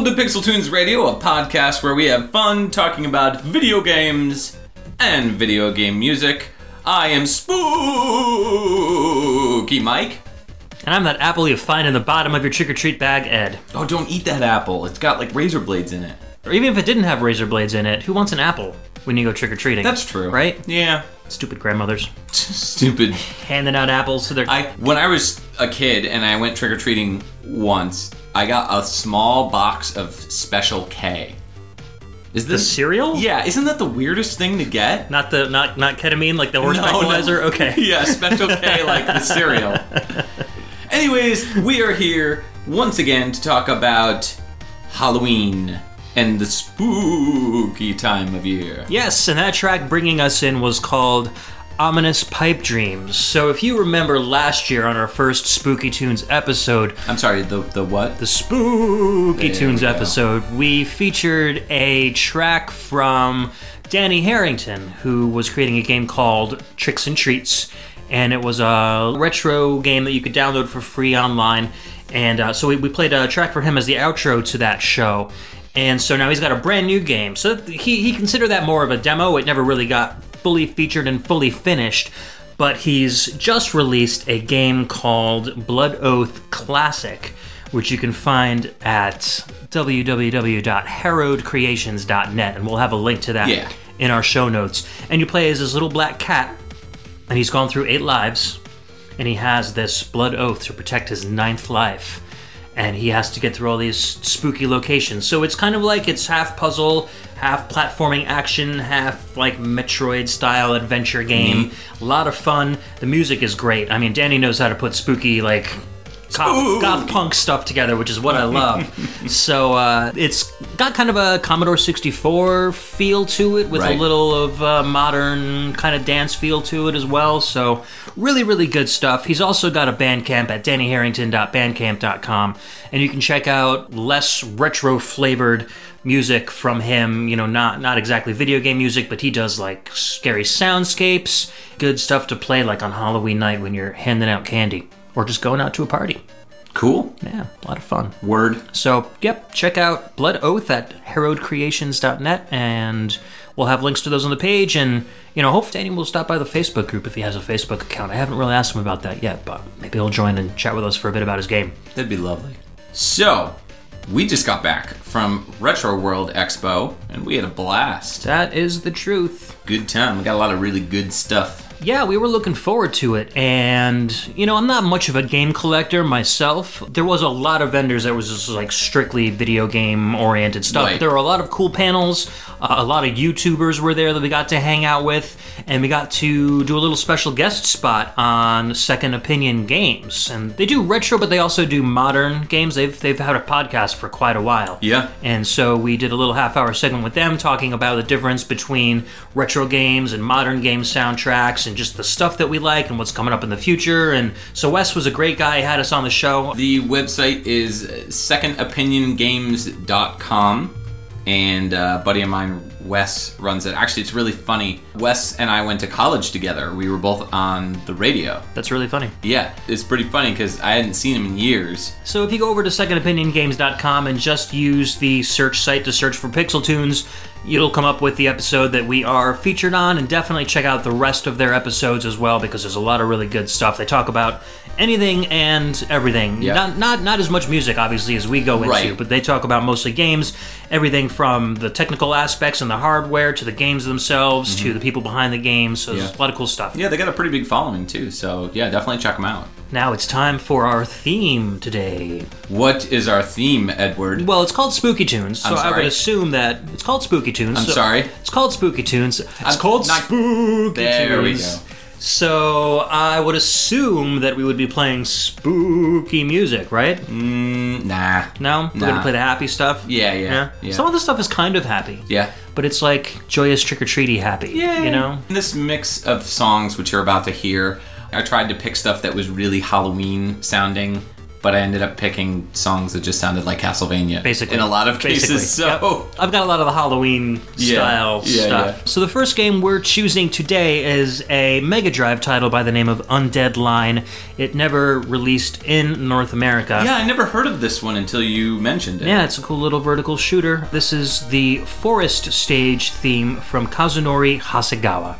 Welcome to Pixel Tunes Radio, a podcast where we have fun talking about video games and video game music. I am Spooky Mike. And I'm that apple you find in the bottom of your trick or treat bag, Ed. Oh, don't eat that apple. It's got like razor blades in it. Or even if it didn't have razor blades in it, who wants an apple when you go trick or treating? That's true. Right? Yeah. Stupid grandmothers Stupid. handing out apples to their. I when I was a kid and I went trick or treating once, I got a small box of Special K. Is the this cereal? Yeah, isn't that the weirdest thing to get? Not the not not ketamine like the horse No, tranquilizer. no. Okay. yeah, Special K like the cereal. Anyways, we are here once again to talk about Halloween and the spooky time of year. Yes, and that track bringing us in was called Ominous Pipe Dreams. So if you remember last year on our first Spooky Tunes episode, I'm sorry, the the what? the Spooky There Tunes we go. episode, we featured a track from Danny Harrington, who was creating a game called Tricks and Treats. And it was a retro game that you could download for free online. And uh, so we, we played a track for him as the outro to that show. And so now he's got a brand new game. So he, he considered that more of a demo. It never really got fully featured and fully finished but he's just released a game called Blood Oath Classic, which you can find at www.heraldcreations.net, and we'll have a link to that Yeah. in our show notes. And you play as this little black cat, and he's gone through eight lives, and he has this blood oath to protect his ninth life. And he has to get through all these spooky locations. So it's kind of like it's half puzzle, half platforming action, half like Metroid style adventure game. Mm-hmm. A lot of fun. The music is great. I mean, Danny knows how to put spooky, like goth, goth punk stuff together, which is what I love. so uh, it's got kind of a Commodore 64 feel to it, with Right. a little of uh, modern kind of dance feel to it as well. So really, really good stuff. He's also got a Bandcamp at dannyharrington.bandcamp.com, and you can check out less retro flavored music from him. You know, not not exactly video game music, but he does like scary soundscapes, good stuff to play like on Halloween night when you're handing out candy or just going out to a party. Cool. Yeah, a lot of fun. Word. So, yep, check out Blood Oath at herodcreations.net, and we'll have links to those on the page. And, you know, hope Danny will stop by the Facebook group if he has a Facebook account. I haven't really asked him about that yet, but maybe he'll join and chat with us for a bit about his game. That'd be lovely. So, we just got back from Retro World Expo and we had a blast. That is the truth. Good time. We got a lot of really good stuff. Yeah, we were looking forward to it, and you know, I'm not much of a game collector myself. There was a lot of vendors that was just like strictly video game oriented stuff. Right. There were a lot of cool panels. Uh, a lot of YouTubers were there that we got to hang out with, and we got to do a little special guest spot on Second Opinion Games. And they do retro, but they also do modern games. They've they've had a podcast for quite a while. Yeah. And so we did a little half hour segment with them talking about the difference between retro games and modern game soundtracks and just the stuff that we like and what's coming up in the future. And so Wes was a great guy, he had us on the show. The website is secondopiniongames.com, and uh, a buddy of mine, Wes, runs it. Actually, it's really funny. Wes and I went to college together. We were both on the radio. That's really funny. Yeah, it's pretty funny because I hadn't seen him in years. So if you go over to secondopiniongames.com and just use the search site to search for Pixel Tunes, it'll come up with the episode that we are featured on and definitely check out the rest of their episodes as well because there's a lot of really good stuff. They talk about anything and everything. Yeah. Not not not as much music obviously as we go into, Right. but they talk about mostly games, everything from the technical aspects and the hardware to the games themselves to the people behind the games. So there's Mm-hmm. A lot of cool stuff. Yeah, they got a pretty big following too, so yeah, definitely check them out. Now it's time for our theme today. What is our theme, Edward? Well, it's called Spooky Tunes, so I would assume that it's called Spooky Tunes. I'm so- sorry. It's called Spooky Tunes. It's I'm called not- Spooky There we Tunes. go. So I would assume that we would be playing spooky music, right? Mm, nah. No, we're Nah. gonna play the happy stuff. Yeah, yeah, yeah. Some of the stuff is kind of happy. Yeah. But it's like joyous trick or treaty happy. Yeah. You know. In this mix of songs which you're about to hear, I tried to pick stuff that was really Halloween sounding. But I ended up picking songs that just sounded like Castlevania. Basically. In a lot of cases. Basically. So. Yep. I've got a lot of the Halloween Yeah. style Yeah, stuff. yeah. So the first game we're choosing today is a Mega Drive title by the name of Undead Line. It never released in North America. Yeah, I never heard of this one until you mentioned it. Yeah, it's a cool little vertical shooter. This is the forest stage theme from Kazunori Hasegawa.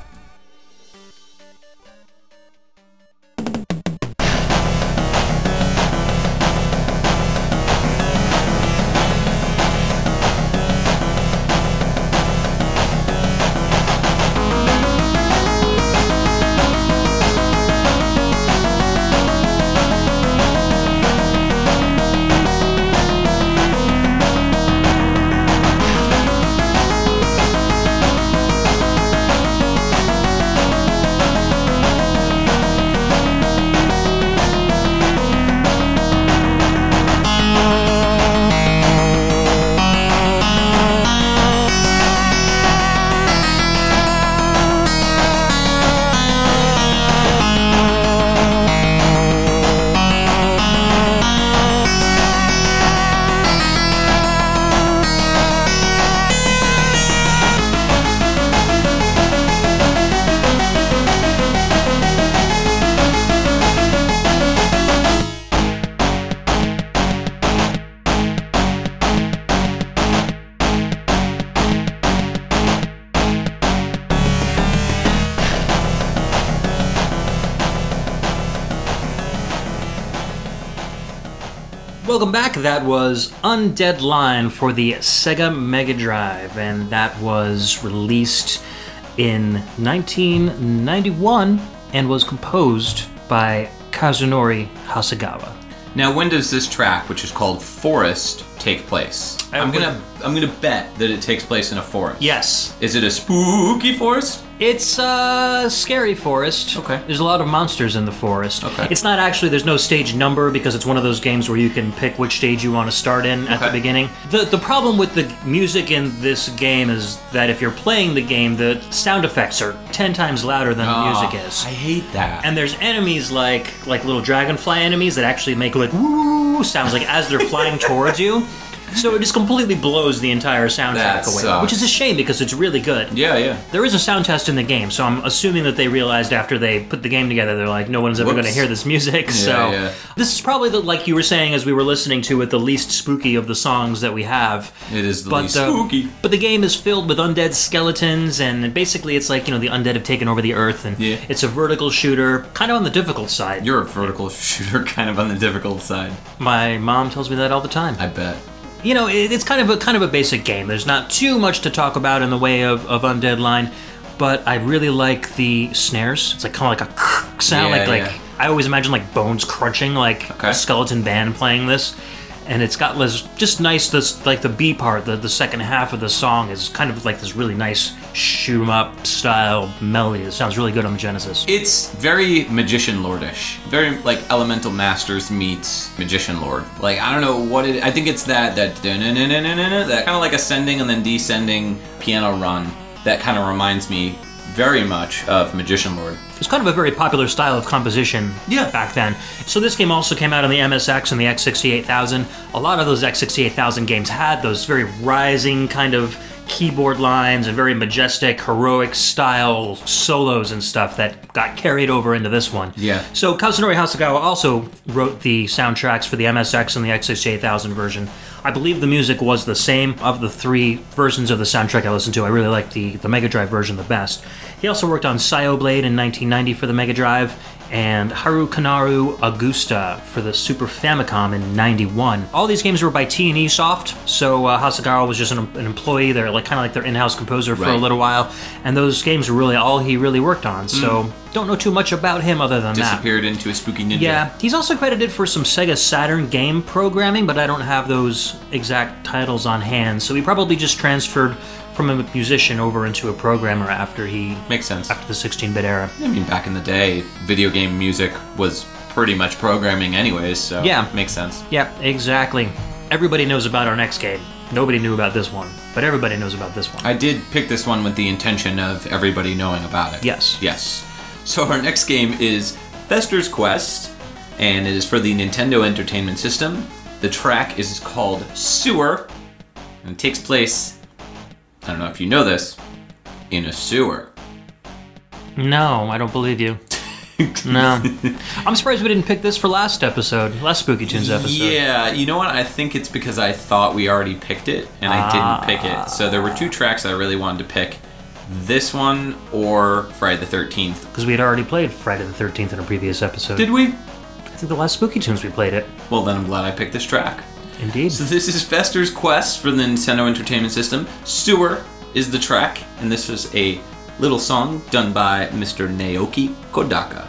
That was Undead Line for the Sega Mega Drive, and that was released in 1991 and was composed by Kazunori Hasegawa. Now, when does this track, which is called Forest, take place? I I'm would- gonna I'm gonna bet that it takes place in a forest. Yes, Is it a spooky forest? It's a scary forest. Okay. There's a lot of monsters in the forest. Okay. It's not actually, there's no stage number because it's one of those games where you can pick which stage you want to start in at the beginning. The, the problem with the music in this game is that if you're playing the game, the sound effects are 10 times louder than the ah, music Oh, is. I hate that. and there's enemies like like little dragonfly enemies that actually make like woo sounds like as they're flying towards you. So it just completely blows the entire soundtrack That away, sucks. which is a shame because it's really good. yeah, yeah. There is a sound test in the game, so I'm assuming that they realized after they put the game together, they're like, no one's ever going to hear this music. so yeah. this is probably the, like you were saying as we were listening to it, the least spooky of the songs that we have. It is the But least uh, spooky. but the game is filled with undead skeletons, and basically it's like you know the undead have taken over the earth, and Yeah. it's a vertical shooter, kind of on the difficult side. You're a vertical shooter, kind of on the difficult side. My mom tells me that all the time. I bet. You know, it's kind of a kind of a basic game. There's not too much to talk about in the way of, of Undead Line, but I really like the snares. It's like kind of like a sound, Yeah, like like. I always imagine like bones crunching, like Okay. a skeleton band playing this. And it's got this just nice this like the B part, the the second half of the song is kind of like this really nice shoot 'em up style melody. It sounds really good on the Genesis. It's very magician lordish. Very like Elemental Masters meets Magician Lord. Like I don't know what it. I think it's that that that kind of like ascending and then descending piano run. That kind of reminds me very much of Magician Lord. It's kind of a very popular style of composition Yeah. back then. So this game also came out on the MSX and the X68000. A lot of those X68000 games had those very rising kind of keyboard lines and very majestic, heroic style solos and stuff that got carried over into this one. Yeah. So Kazunori Hasegawa also wrote the soundtracks for the MSX and the X68000 version. I believe the music was the same of the three versions of the soundtrack I listened to. I really like the, the Mega Drive version the best. He also worked on Blade in 1990 for the Mega Drive and Harukanaru Augusta for the Super Famicom in 91. All these games were by T&E Soft, so uh, Hasegawa was just an, an employee there, like kind of like their in-house composer for a little while, and those games were really all he really worked on. So don't know too much about him other than that. Disappeared into a spooky ninja. Yeah, he's also credited for some Sega Saturn game programming, but I don't have those exact titles on hand. So he probably just transferred from a musician over into a programmer after he Makes sense. after the 16-bit era. I mean, back in the day, video game music was pretty much programming, anyways. So Yeah. makes sense. Yeah, exactly. Everybody knows about our next game. Nobody knew about this one, but everybody knows about this one. I did pick this one with the intention of everybody knowing about it. Yes. Yes. So our next game is Fester's Quest. and it is for the Nintendo Entertainment System. The track is called Sewer, and it takes place, I don't know if you know this, in a sewer. No, I don't believe you. no. I'm surprised we didn't pick this for last episode, last Spooky Tunes episode. Yeah, you know what? I think it's because I thought we already picked it, and I didn't ah. pick it. So there were two tracks I really wanted to pick this one or Friday the 13th. Because we had already played Friday the 13th in a previous episode. Did we? I think the last Spooky Tunes we played it. Well, then I'm glad I picked this track. Indeed. So this is Fester's Quest for the Nintendo Entertainment System. Sewer is the track, and this is a little song done by Mr. Naoki Kodaka.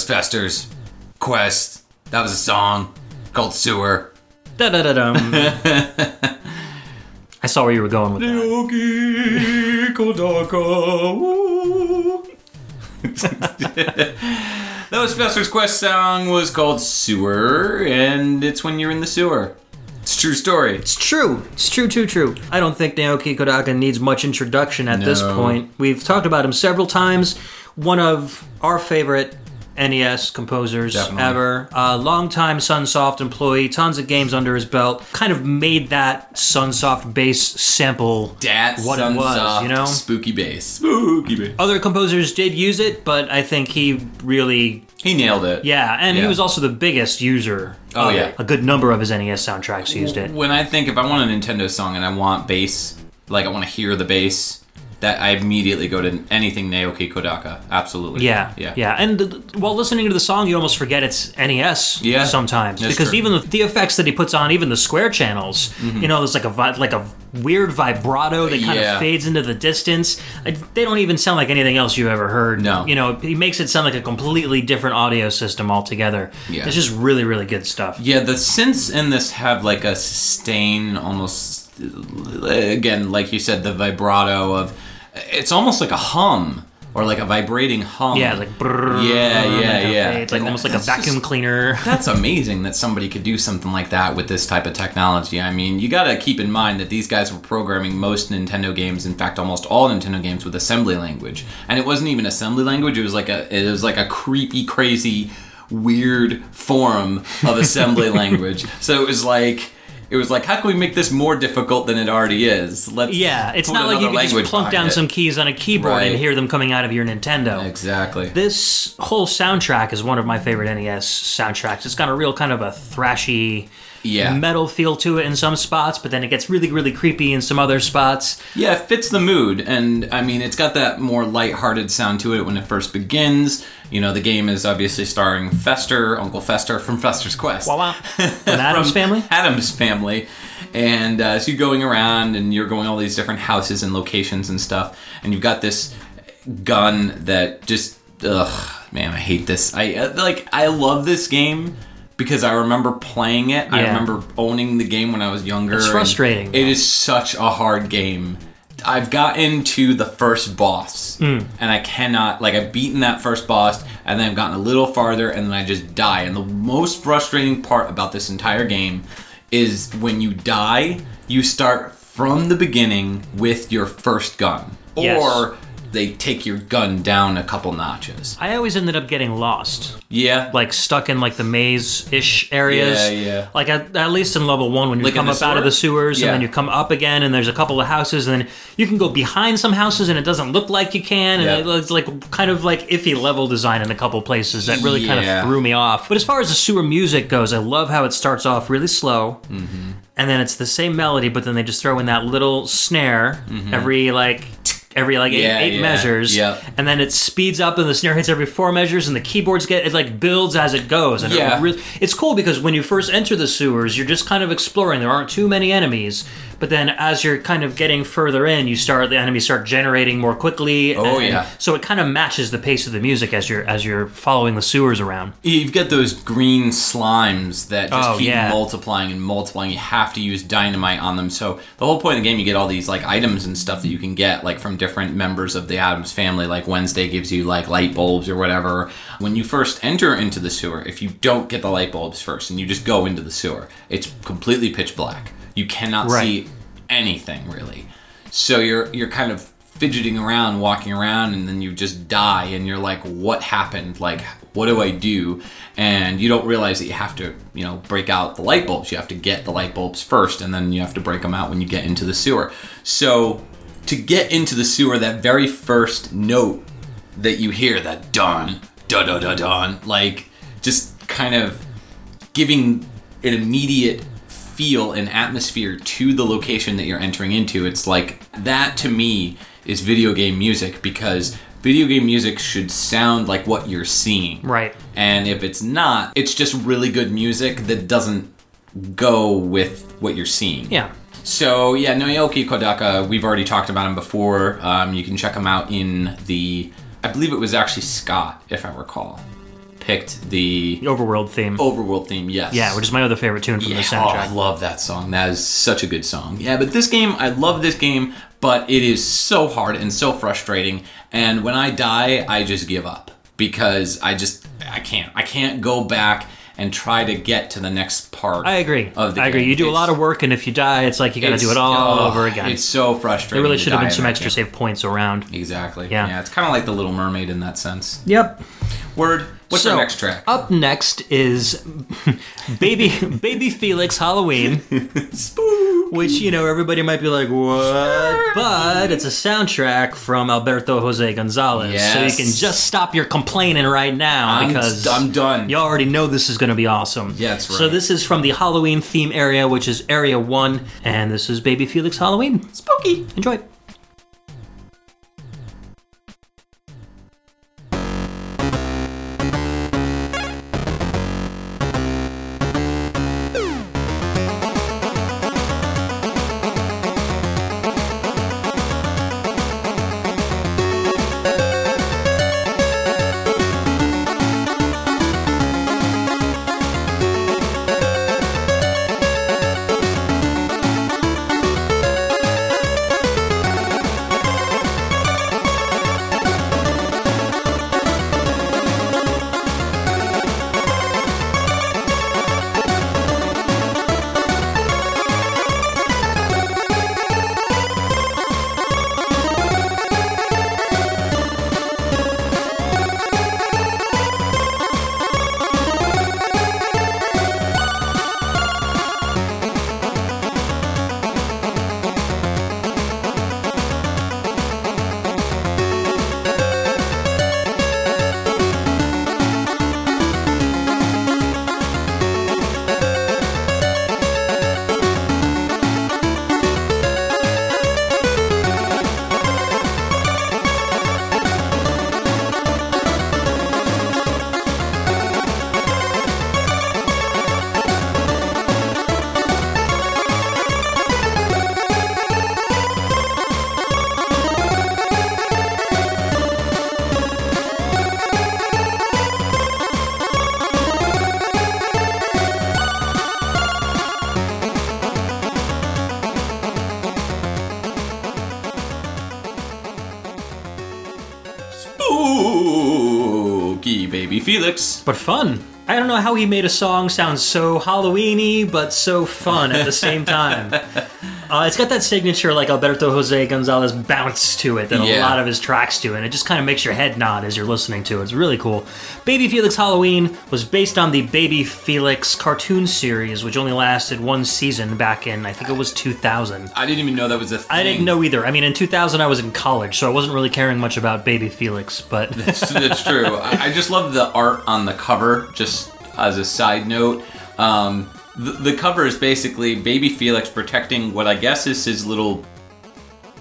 Was Fester's Quest. That was a song called Sewer. Da da da dum. I saw where you were going with that. Kodaka. that was Fester's Quest song was called Sewer, and it's when you're in the sewer. It's a true story. It's true. It's true, true, true. I don't think Naoki Kodaka needs much introduction at this point. We've talked about him several times. One of our favorite NES composers Definitely. ever. A longtime Sunsoft employee, tons of games under his belt. Kind of made that Sunsoft bass sample Dat what it was, Sunsoft you know? Spooky bass. Spooky bass. Other composers did use it, but I think he really, He nailed it. yeah, and he was also the biggest user. Oh, of yeah. a good number of his NES soundtracks used it. When I think if I want a Nintendo song and I want bass, like I want to hear the bass, that I immediately go to anything Naoki Kodaka. Absolutely. Yeah, Yeah. yeah, And while listening to the song, you almost forget it's NES. Yeah, sometimes that's because true. even the, the effects that he puts on, even the square channels, mm-hmm. you know, there's like a like a weird vibrato that kind Yeah. of fades into the distance. I, they don't even sound like anything else you've ever heard. No. you know, he makes it sound like a completely different audio system altogether. Yeah. it's just really, really good stuff. Yeah, the synths in this have like a sustain, almost uh, again, like you said, the vibrato of. It's almost like a hum or like a vibrating hum. Yeah, like brrrr, Yeah, yeah, yeah. fades, like And almost like a that's just- vacuum cleaner. That's amazing that somebody could do something like that with this type of technology. I mean, you got to keep in mind that these guys were programming most Nintendo games, in fact, almost all Nintendo games with assembly language. And it wasn't even assembly language, it was like a it was like a creepy crazy weird form of assembly language. So it was like it was like how can we make this more difficult than it already is? Let's Yeah, it's not like you can just plunk down it. some keys on a keyboard Right. and hear them coming out of your Nintendo. Exactly. This whole soundtrack is one of my favorite NES soundtracks. It's got a real kind of a thrashy Yeah. metal feel to it in some spots, but then it gets really, really creepy in some other spots. Yeah, it fits the mood, and I mean, it's got that more light-hearted sound to it when it first begins. You know, the game is obviously starring Fester, Uncle Fester from Fester's Quest. Wow, wow. Addams From family? Addams family, And uh, so you're going around and you're going all these different houses and locations and stuff. And you've got this gun that just, ugh, man, I hate this. I uh, like, I love this game because I remember playing it. I remember owning the game when I was younger. It's frustrating. It is such a hard game. I've gotten to the first boss, Hmm. and I cannot like I've beaten that first boss, and then I've gotten a little farther, and then I just die. And the most frustrating part about this entire game is when you die, you start from the beginning with your first gun, Yes. or they take your gun down a couple notches. I always ended up getting lost. Yeah, like stuck in like the maze-ish areas. Yeah, yeah. Like at, at least in level one, when you Like come up out of the sewers Yeah. and then you come up again, and there's a couple of houses, and then you can go behind some houses, and it doesn't look like you can, and Yeah. it's like kind of like iffy level design in a couple places that really kind of threw me off. But as far as the sewer music goes, I love how it starts off really slow. Mm-hmm. And then it's the same melody, but then they just throw in that little snare every like every like eight. Yeah, eight yeah. measures Yep. and then it speeds up and the snare hits every four measures and the keyboards get it like builds as it goes and Yeah. it really, it's cool because when you first enter the sewers you're just kind of exploring there aren't too many enemies but then as you're kind of getting further in you start the enemies start generating more quickly Oh, and- yeah. so it kind of matches the pace of the music as you're as you're following the sewers around You've got those green slimes that just Oh, keep yeah. multiplying and multiplying. You have to use dynamite on them. So the whole point of the game, you get all these like items and stuff that you can get like from different members of the Addams family. Like Wednesday gives you like light bulbs or whatever. When you first enter into the sewer, if you don't get the light bulbs first and you just go into the sewer, it's completely pitch black. You cannot Right. see anything really. So you're you're kind of fidgeting around, walking around, and then you just die, and you're like, "What happened? Like, what do I do?" And you don't realize that you have to, you know, break out the light bulbs. You have to get the light bulbs first, and then you have to break them out when you get into the sewer. So to get into the sewer, that very first note that you hear, that dun da da da dun, like just kind of giving an immediate feel and atmosphere to the location that you're entering into. It's like that to me is video game music because video game music should sound like what you're seeing. right And if it's not, it's just really good music that doesn't go with what you're seeing. yeah So yeah, Naoki Kodaka, we've already talked about him before. Um, you can check him out in the, I believe it was actually Scott, if I recall, picked the the overworld theme Overworld theme. Yes. yeah which is my other favorite tune from Yeah, the oh, I soundtrack love that song. That is such a good song. Yeah, but this game, I love this game, but it is so hard and so frustrating. And when I die, I just give up because I just I can't I can't go back and try to get to the next part. I agree. Of the I agree. game. You do a lot of work, and if you die, it's like you got to do it all oh, over again. It's so frustrating. There really should have been some extra game. save points around. Exactly. Yeah. Yeah. It's kind of like the Little Mermaid in that sense. Yep. Word. What's so, our next track? Up next is Baby Baby Felix Halloween, which you know everybody might be like, what? But it's a soundtrack from Alberto Jose Gonzalez, so you can just stop your complaining right now I'm- because I'm done. You already know this is going to be awesome. Yeah, that's right. So this is from the Halloween theme area, which is Area One, and this is Baby Felix Halloween. Spooky. Enjoy. But fun. I don't know how he made a song sound so Halloweeny but so fun at the same time. Uh, it's got that signature like Alberto Jose Gonzalez bounce to it that a lot of his tracks do, and it just kind of makes your head nod as you're listening to it. It's really cool. Baby Felix Halloween was based on the Baby Felix cartoon series, which only lasted one season back in I think it was 2000. I didn't even know that was a thing. I didn't know either. I mean, in 2000 I was in college, so I wasn't really caring much about Baby Felix, but It's, it's true. I, I just love the art on the cover. Just as a side note, um, the, the cover is basically baby Felix protecting what I guess is his little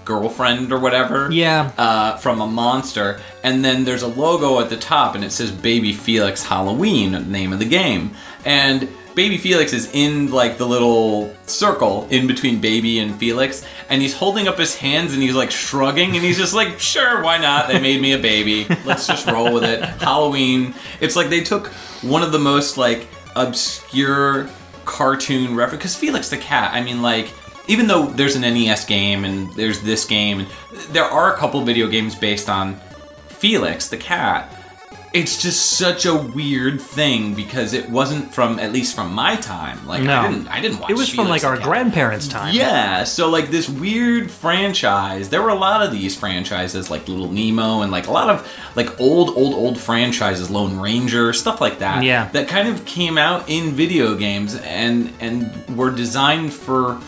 girlfriend or whatever. Yeah. Uh, from a monster, and then there's a logo at the top, and it says Baby Felix Halloween, name of the game, and. Baby Felix is in like the little circle in between Baby and Felix, and he's holding up his hands and he's like shrugging, and he's just like, "Sure, why not? They made me a baby. Let's just roll with it." Halloween. It's like they took one of the most like obscure cartoon reference because Felix the cat. I mean, like even though there's an NES game and there's this game, and there are a couple video games based on Felix the cat. It's just such a weird thing because it wasn't from at least from my time. Like No. I didn't I didn't watch it was from like our Cat. grandparents' time. Yeah, so like this weird franchise. There were a lot of these franchises, like Little Nemo, and like a lot of like old, old, old franchises, Lone Ranger, stuff like that. Yeah. that kind of came out in video games and and were designed for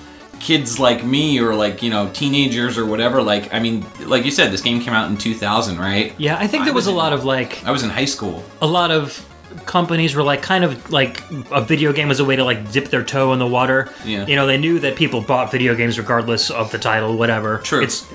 kids like me or like you know teenagers or whatever. Like I mean, like you said, this game came out in 2000, right? Yeah, I think I there was was a lot of like I was in high school. a lot of companies were like kind of like a video game was a way to like dip their toe in the water. Yeah. You know, they knew that people bought video games regardless of the title, whatever. True. It's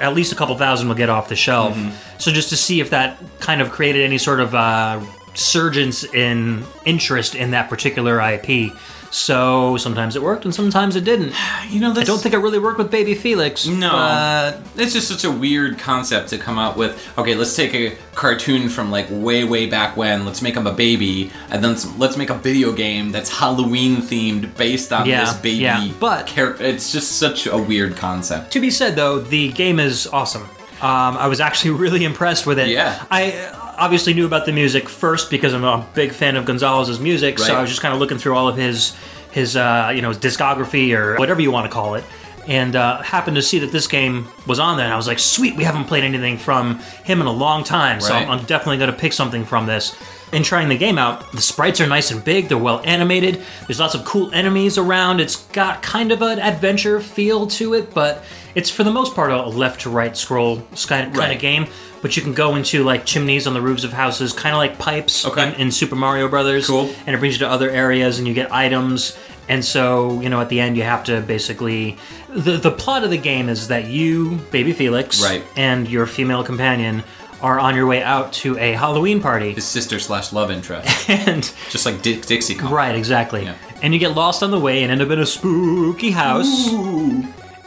at least a couple thousand will get off the shelf. Mm-hmm. So just to see if that kind of created any sort of uh, surgence in interest in that particular IP. So sometimes it worked and sometimes it didn't. You know, I don't think it really worked with Baby Felix. No, but- it's just such a weird concept to come out with. Okay, let's take a cartoon from like way, way back when. Let's make him a baby, and then s- let's make a video game that's Halloween themed based on Yeah, this baby. yeah, but- character. It's just such a weird concept. To be said, though, the game is awesome. Um, I was actually really impressed with it. Yeah. I obviously knew about the music first because I'm a big fan of Gonzalez's music, so I was just kind of looking through all of his his uh, you know his discography or whatever you want to call it, and uh, happened to see that this game was on there, and I was like, sweet, we haven't played anything from him in a long time, so I'm definitely going to pick something from this. In trying the game out, the sprites are nice and big, they're well animated, there's lots of cool enemies around, it's got kind of an adventure feel to it, but it's for the most part a left to right scroll kind of, kind Right. of game. But you can go into like chimneys on the roofs of houses, kind of like pipes Okay. in, in Super Mario Brothers. Cool. And it brings you to other areas, and you get items. And so, you know, at the end, you have to basically. The, the plot of the game is that you, baby Felix, Right. and your female companion are on your way out to a Halloween party. His sister slash love interest, And just like Dick Dixie. Kong. right, exactly. Yeah. And you get lost on the way and end up in a spooky house.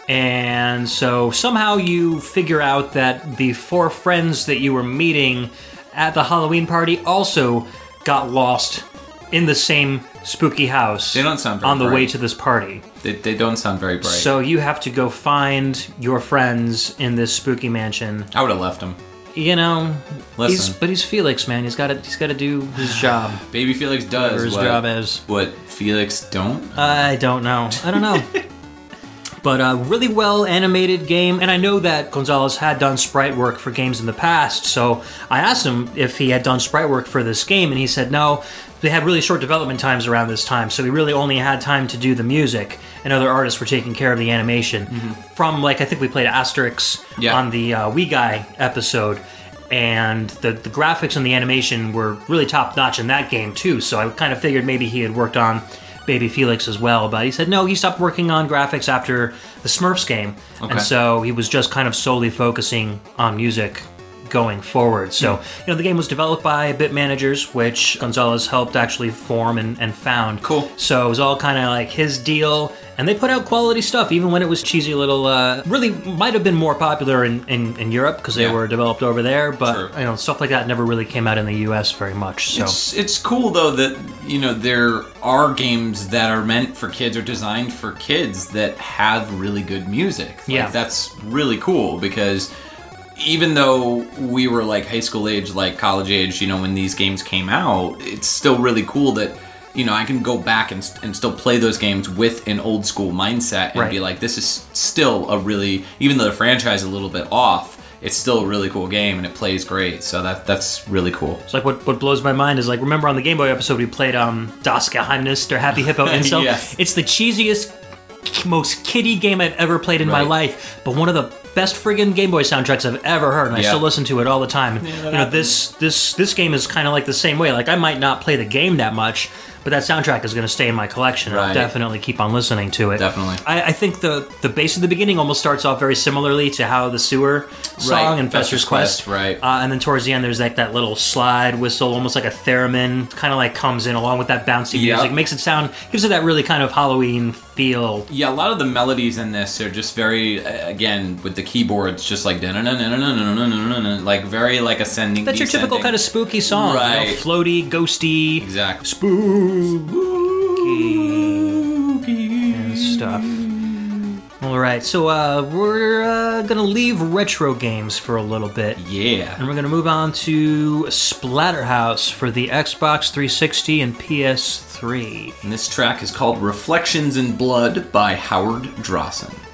And so somehow you figure out that the four friends that you were meeting at the Halloween party also got lost in the same spooky house. They don't sound very on the way bright. to this party. They, they don't sound very bright. So you have to go find your friends in this spooky mansion. I would have left him. You know, he's Listen. but he's Felix, man. He's got to he's got to do his job. Baby Felix does Whatever his what, job is. what Felix don't. I don't know. I don't know. but a really well animated game, and I know that Gonzalez had done sprite work for games in the past. So I asked him if he had done sprite work for this game, and he said no. They had really short development times around this time, so he really only had time to do the music, and other artists were taking care of the animation. From like I think we played Asterix Yeah. on the uh, Wii Guy episode, and the the graphics and the animation were really top notch in that game too. So I kind of figured maybe he had worked on Baby Felix as well, but he said no, he stopped working on graphics after the Smurfs game, Okay. and so he was just kind of solely focusing on music going forward. So, you know, the game was developed by Bit Managers, which Gonzalez helped actually form and, and found. Cool. So it was all kind of like his deal, and they put out quality stuff, even when it was cheesy little. Uh, really, might have been more popular in, in, in Europe because they Yeah. were developed over there, but True. you know, stuff like that never really came out in the U.S. very much. So It's it's cool though that you know there are games that are meant for kids or designed for kids that have really good music. Like, Yeah. that's really cool because even though we were like high school age, like college age, you know, when these games came out, it's still really cool that you know I can go back and, and still play those games with an old school mindset and Right. be like, this is still a really, even though the franchise is a little bit off, it's still a really cool game and it plays great. So that that's really cool. It's like what, what blows my mind is like remember on the Game Boy episode we played um Das Geheimnis or Happy Hippo Insel. Yes. It's the cheesiest, most kiddie game I've ever played in my life, but one of the best friggin' Game Boy soundtracks I've ever heard, and I Yeah. still listen to it all the time. that you know, this this this game is kind of like the same way. Like I might not play the game that much, but that soundtrack is going to stay in my collection. and I'll Right. definitely keep on listening to it. Definitely. I, I think the the bass at the beginning almost starts off very similarly to how the sewer song Right, in Fester's Fester's Quest, Quest, right. Uh, and then towards the end, there's like that little slide whistle, almost like a theremin, kind of like comes in along with that bouncy Yeah. music, makes it sound, gives it that really kind of Halloween feel. Yeah, a lot of the melodies in this are just very, uh, again, with the the keyboards just like like very like ascending. That's your typical kind of spooky song, right? Floaty, ghosty, exactly spooky and stuff. All right, so uh, we're uh, gonna leave retro games for a little bit. Yeah, and we're gonna move on to Splatterhouse for the Xbox 360 and PS3. And this track is called "Reflections in Blood" by Howard Drossin.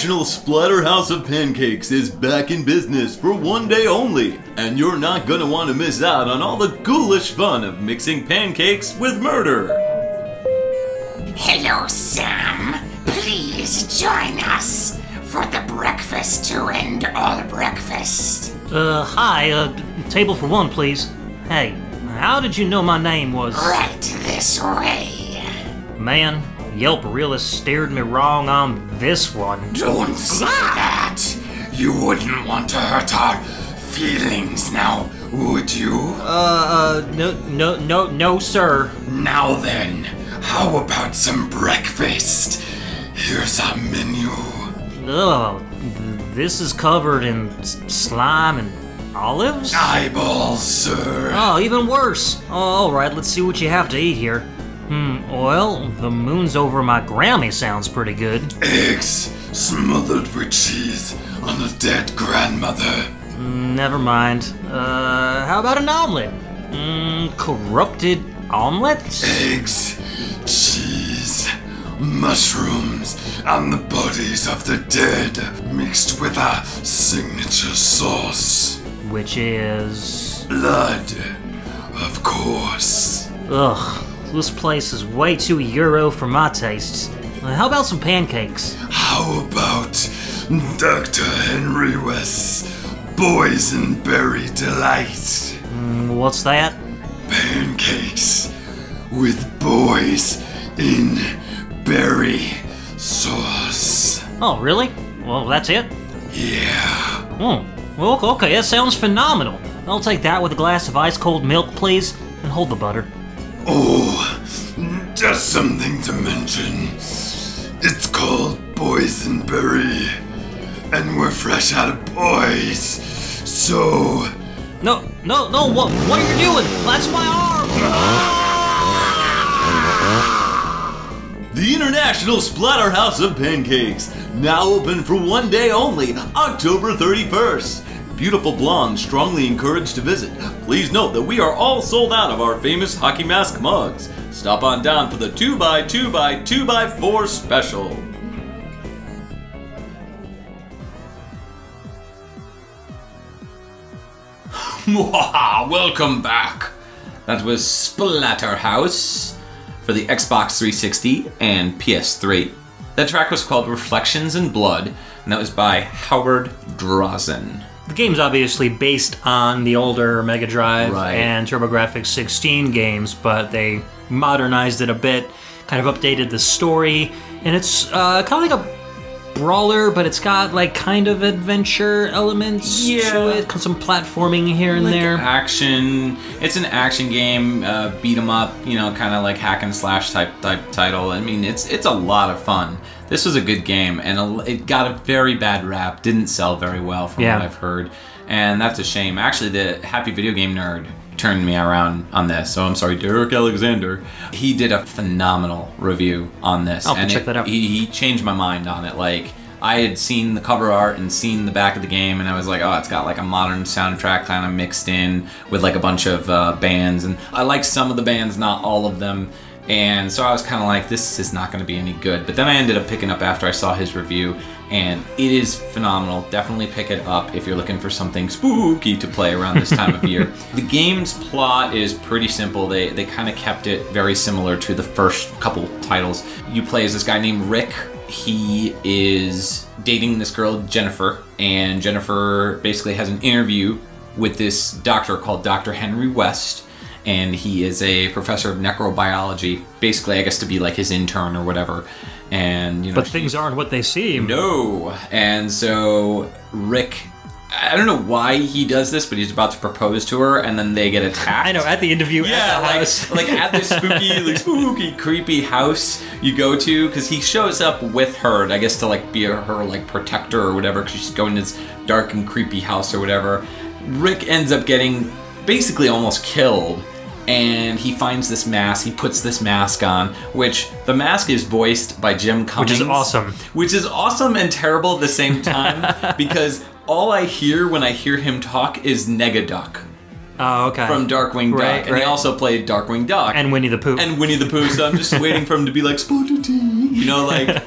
The International Splatterhouse of Pancakes is back in business for one day only, and you're not gonna want to miss out on all the ghoulish fun of mixing pancakes with murder. Hello, Sam. Please join us for the breakfast to end all breakfast. Uh, hi, uh, table for one, please. Hey, how did you know my name was. Right this way. Man, Yelp realist steered me wrong on this one. Don't say that. You wouldn't want to hurt our feelings now, would you? Uh, uh, no, no, no, no, sir. Now then, how about some breakfast? Here's our menu. Ugh, this is covered in slime and olives? Eyeballs, sir. Oh, even worse. Oh, all right, let's see what you have to eat here. Hmm, well, the moon's over my Grammy sounds pretty good. Eggs smothered with cheese on a dead grandmother. Never mind. Uh, how about an omelet? Mm, corrupted omelet? Eggs, cheese, mushrooms, and the bodies of the dead mixed with our signature sauce. Which is. Blood, of course. Ugh, this place is way too Euro for my tastes. Uh, How about some pancakes? How about Dr. Henry West's Boysenberry Delight? What's that? Pancakes with boys in berry sauce. Oh, really? Well, that's it? Yeah. Oh, well, okay, that sounds phenomenal. I'll take that with a glass of ice cold milk, please, and hold the butter. Oh, just something to mention. It's called Boysenberry, and we're fresh out of boys. So, No, no, no, what, what are you doing? That's my arm! The International Splatterhouse of Pancakes, now open for one day only, October 31st. Beautiful blondes strongly encouraged to visit. Please note that we are all sold out of our famous hockey mask mugs. Stop on down for the 2x2x2x4 special. Welcome back. That was Splatterhouse for the Xbox 360 and PS3. That track was called Reflections in Blood, and that was by Howard Drossin. The game's obviously based on the older Mega Drive Right. and TurboGrafx 16 games, but they modernized it a bit, kind of updated the story, and it's uh, kind of like a brawler, but it's got like kind of adventure elements Yeah. to it, some platforming here and Like there. action. It's an action game, uh, beat 'em up, you know, kind of like hack and slash type type title. I mean, it's it's a lot of fun. This was a good game, and a, it got a very bad rap. Didn't sell very well, from Yeah. what I've heard, and that's a shame. Actually, the Happy Video Game Nerd turned me around on this, so I'm sorry, Derek Alexander. He did a phenomenal review on this, I'll and check it- that out. He, he changed my mind on it. Like I had seen the cover art and seen the back of the game, and I was like, oh, it's got like a modern soundtrack kind of mixed in with like a bunch of uh, bands, and I like some of the bands, not all of them. And so I was kind of like, this is not going to be any good. But then I ended up picking up after I saw his review, and it is phenomenal. Definitely pick it up if you're looking for something spooky to play around this time of year. The game's plot is pretty simple. They they kind of kept it very similar to the first couple titles. You play as this guy named Rick. He is dating this girl Jennifer, and Jennifer basically has an interview with this doctor called Dr. Henry West and he is a professor of necrobiology basically i guess to be like his intern or whatever and you know but things aren't what they seem. no and so rick i don't know why he does this but he's about to propose to her and then they get attacked I know, at the interview yeah, at the like, house. like at this spooky, like spooky, creepy house you go to, because he shows up with her, I guess to like be her like protector or whatever, because she's going to this dark and creepy house or whatever. Rick ends up getting basically almost killed, and he finds this mask. He puts this mask on, which the mask is voiced by Jim Cummings, Which is awesome. which is awesome and terrible at the same time, because all I hear when I hear him talk is Negaduck oh, okay. from Darkwing Duck, Right, and right. he also played Darkwing Duck and Winnie the Pooh. and Winnie the Pooh. So I'm just waiting for him to be like Spotted you know, like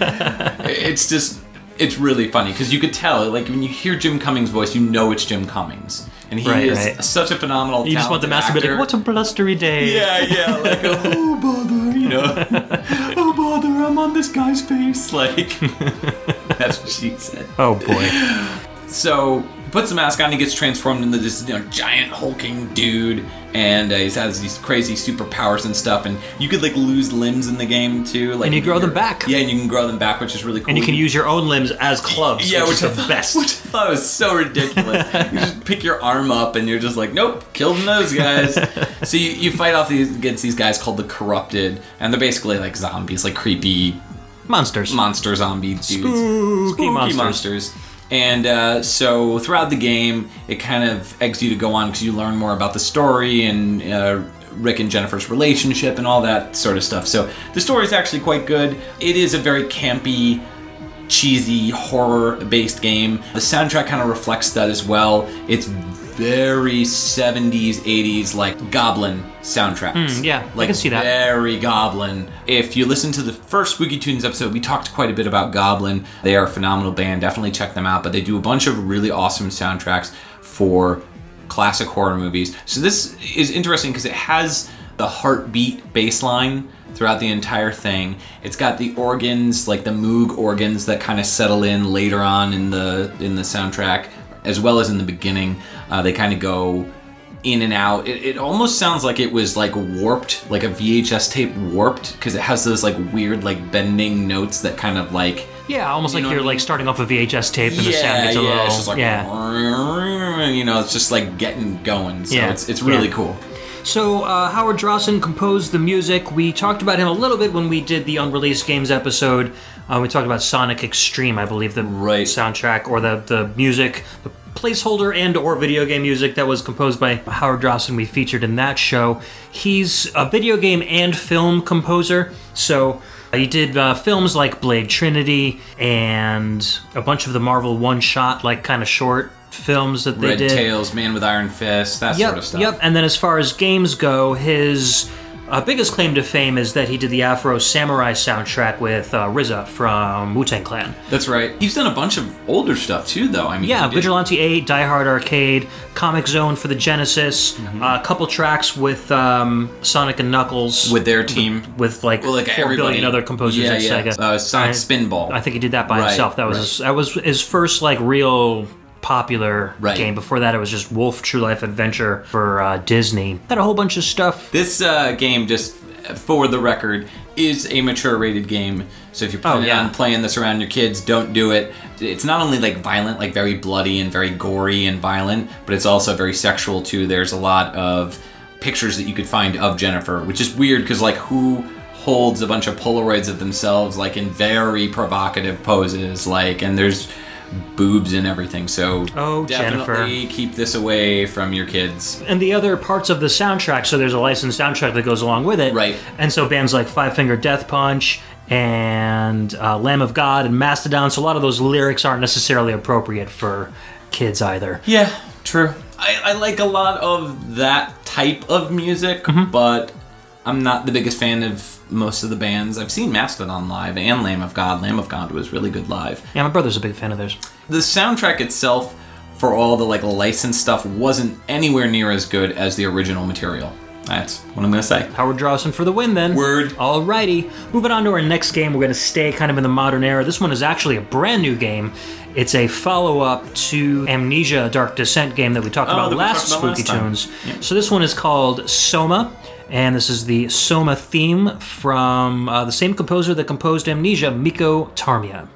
it's just it's really funny because you could tell, like when you hear Jim Cummings' voice, you know it's Jim Cummings, and he Right, is right. such a phenomenal. you just want the master to be like, talented "What a blustery day." Yeah, yeah, like oh bother, you know, oh bother, I'm on this guy's face, like that's what she said. Oh boy. So he puts the mask on. And he gets transformed into this you know, giant hulking dude, and uh, he has these crazy superpowers and stuff. And you could like lose limbs in the game too. Like And you grow them back. Yeah, and you can grow them back, which is really cool. And you can use your own limbs as clubs. yeah, which, which, is the best. Which I thought was so ridiculous. you just pick your arm up, and you're just like, nope, kill those guys. so you, you fight off these against these guys called the Corrupted, and they're basically like zombies, like creepy Monsters. monster zombie dudes. Spooky monsters. monsters. And uh, so throughout the game, it kind of eggs you to go on because you learn more about the story and uh, Rick and Jennifer's relationship and all that sort of stuff. So the story is actually quite good. It is a very campy, cheesy, horror based game. The soundtrack kind of reflects that as well. It's very 70s, 80s, like Goblin soundtracks. Mm, yeah, I like can see that. Very Goblin. If you listen to the first Spooky Tunes episode, we talked quite a bit about Goblin. They are a phenomenal band. Definitely check them out. But they do a bunch of really awesome soundtracks for classic horror movies. So this is interesting because it has the heartbeat bass line throughout the entire thing. It's got the organs, like the Moog organs that kind of settle in later on in the in the soundtrack, as well as in the beginning. Uh, they kind of go in and out. It, it almost sounds like it was like warped, like a VHS tape warped, because it has those like weird like bending notes that kind of like Yeah, almost You like you're I like starting off a VHS tape and the sound gets a little. it's just like yeah. you know, it's just like getting going. So Yeah, it's it's really yeah. cool. So uh, Howard Drossin composed the music. We talked about him a little bit when we did the unreleased games episode. Uh, we talked about Sonic X-treme, I believe, the Right. soundtrack or the the music, the placeholder and or video game music that was composed by Howard Drossin. We featured in that show. He's a video game and film composer. So. He did uh, films like Blade Trinity and a bunch of the Marvel one-shot, like kind of short films that they Red did. Tails, Man with Iron Fist, that Yep, sort of stuff. Yep. And then as far as games go, his uh, biggest claim to fame is that he did the Afro Samurai soundtrack with uh, RZA from Wu Tang Clan. That's right. He's done a bunch of older stuff too, though. I mean, Yeah, Vigilante 8, Die Hard Arcade, Comix Zone for the Genesis, Mm-hmm. uh, a couple tracks with um, Sonic and Knuckles. with their team. with like, Well, like four everybody. billion other composers yeah, at yeah. Sega. Uh, Sonic I- Spinball. I think he did that by Right, himself. That was right. his, that was his first like real popular Right. game. Before that, it was just Wolf True Life Adventure for uh, Disney. Had a whole bunch of stuff. This uh, game, just for the record, is a mature rated game. So if you're planning Oh, yeah. on playing this around your kids, don't do it. It's not only like violent, like very bloody and very gory and violent, but it's also very sexual too. There's a lot of pictures that you could find of Jennifer, which is weird because like who holds a bunch of Polaroids of themselves like in very provocative poses, like and there's boobs and everything. So Oh, definitely keep this away from your kids. and the other parts of the soundtrack. So there's a licensed soundtrack that goes along with it. Right. And so bands like Five Finger Death Punch and uh, Lamb of God and Mastodon. So a lot of those lyrics aren't necessarily appropriate for kids either. Yeah, true. I, I like a lot of that type of music, but I'm not the biggest fan of most of the bands. I've seen Mastodon live and Lamb of God. Lamb of God was really good live. Yeah, my brother's a big fan of theirs. The soundtrack itself, for all the like licensed stuff, wasn't anywhere near as good as the original material. That's what I'm gonna say. Howard Drossin for the win then. Word. Alrighty. Moving on to our next game, we're going to stay kind of in the modern era. This one is actually a brand new game. It's a follow up to Amnesia Dark Descent game that we talked Oh, about that we last talked about Spooky last. Tunes. So this one is called Soma. And this is the Soma theme from uh, the same composer that composed Amnesia, Mikko Tarmia.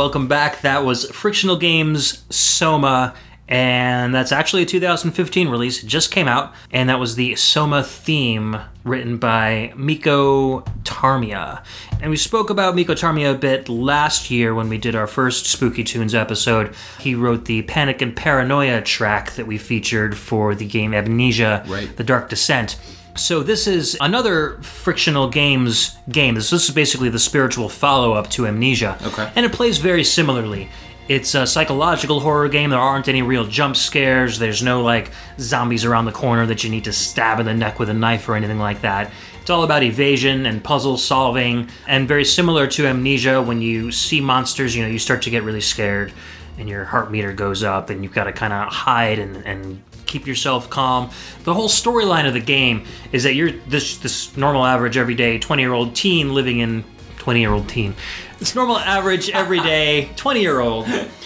Welcome back. That was Frictional Games Soma, and that's actually a 2015 release. It just came out, and that was the Soma theme written by Mikko Tarmia. And we spoke about Mikko Tarmia a bit last year when we did our first Spooky Tunes episode. He wrote the Panic and Paranoia track that we featured for the game Amnesia: Right. The Dark Descent. So this is another frictional games game. This, this is basically the spiritual follow-up to Amnesia. Okay. And it plays very similarly. It's a psychological horror game. There aren't any real jump scares. There's no like zombies around the corner that you need to stab in the neck with a knife or anything like that. It's all about evasion and puzzle solving and very similar to Amnesia when you see monsters, you know, you start to get really scared and your heart meter goes up and you've got to kind of hide and, and keep yourself calm. The whole storyline of the game is that you're this this normal average everyday 20 year old teen living in 20 year old teen. This normal average everyday 20 year old.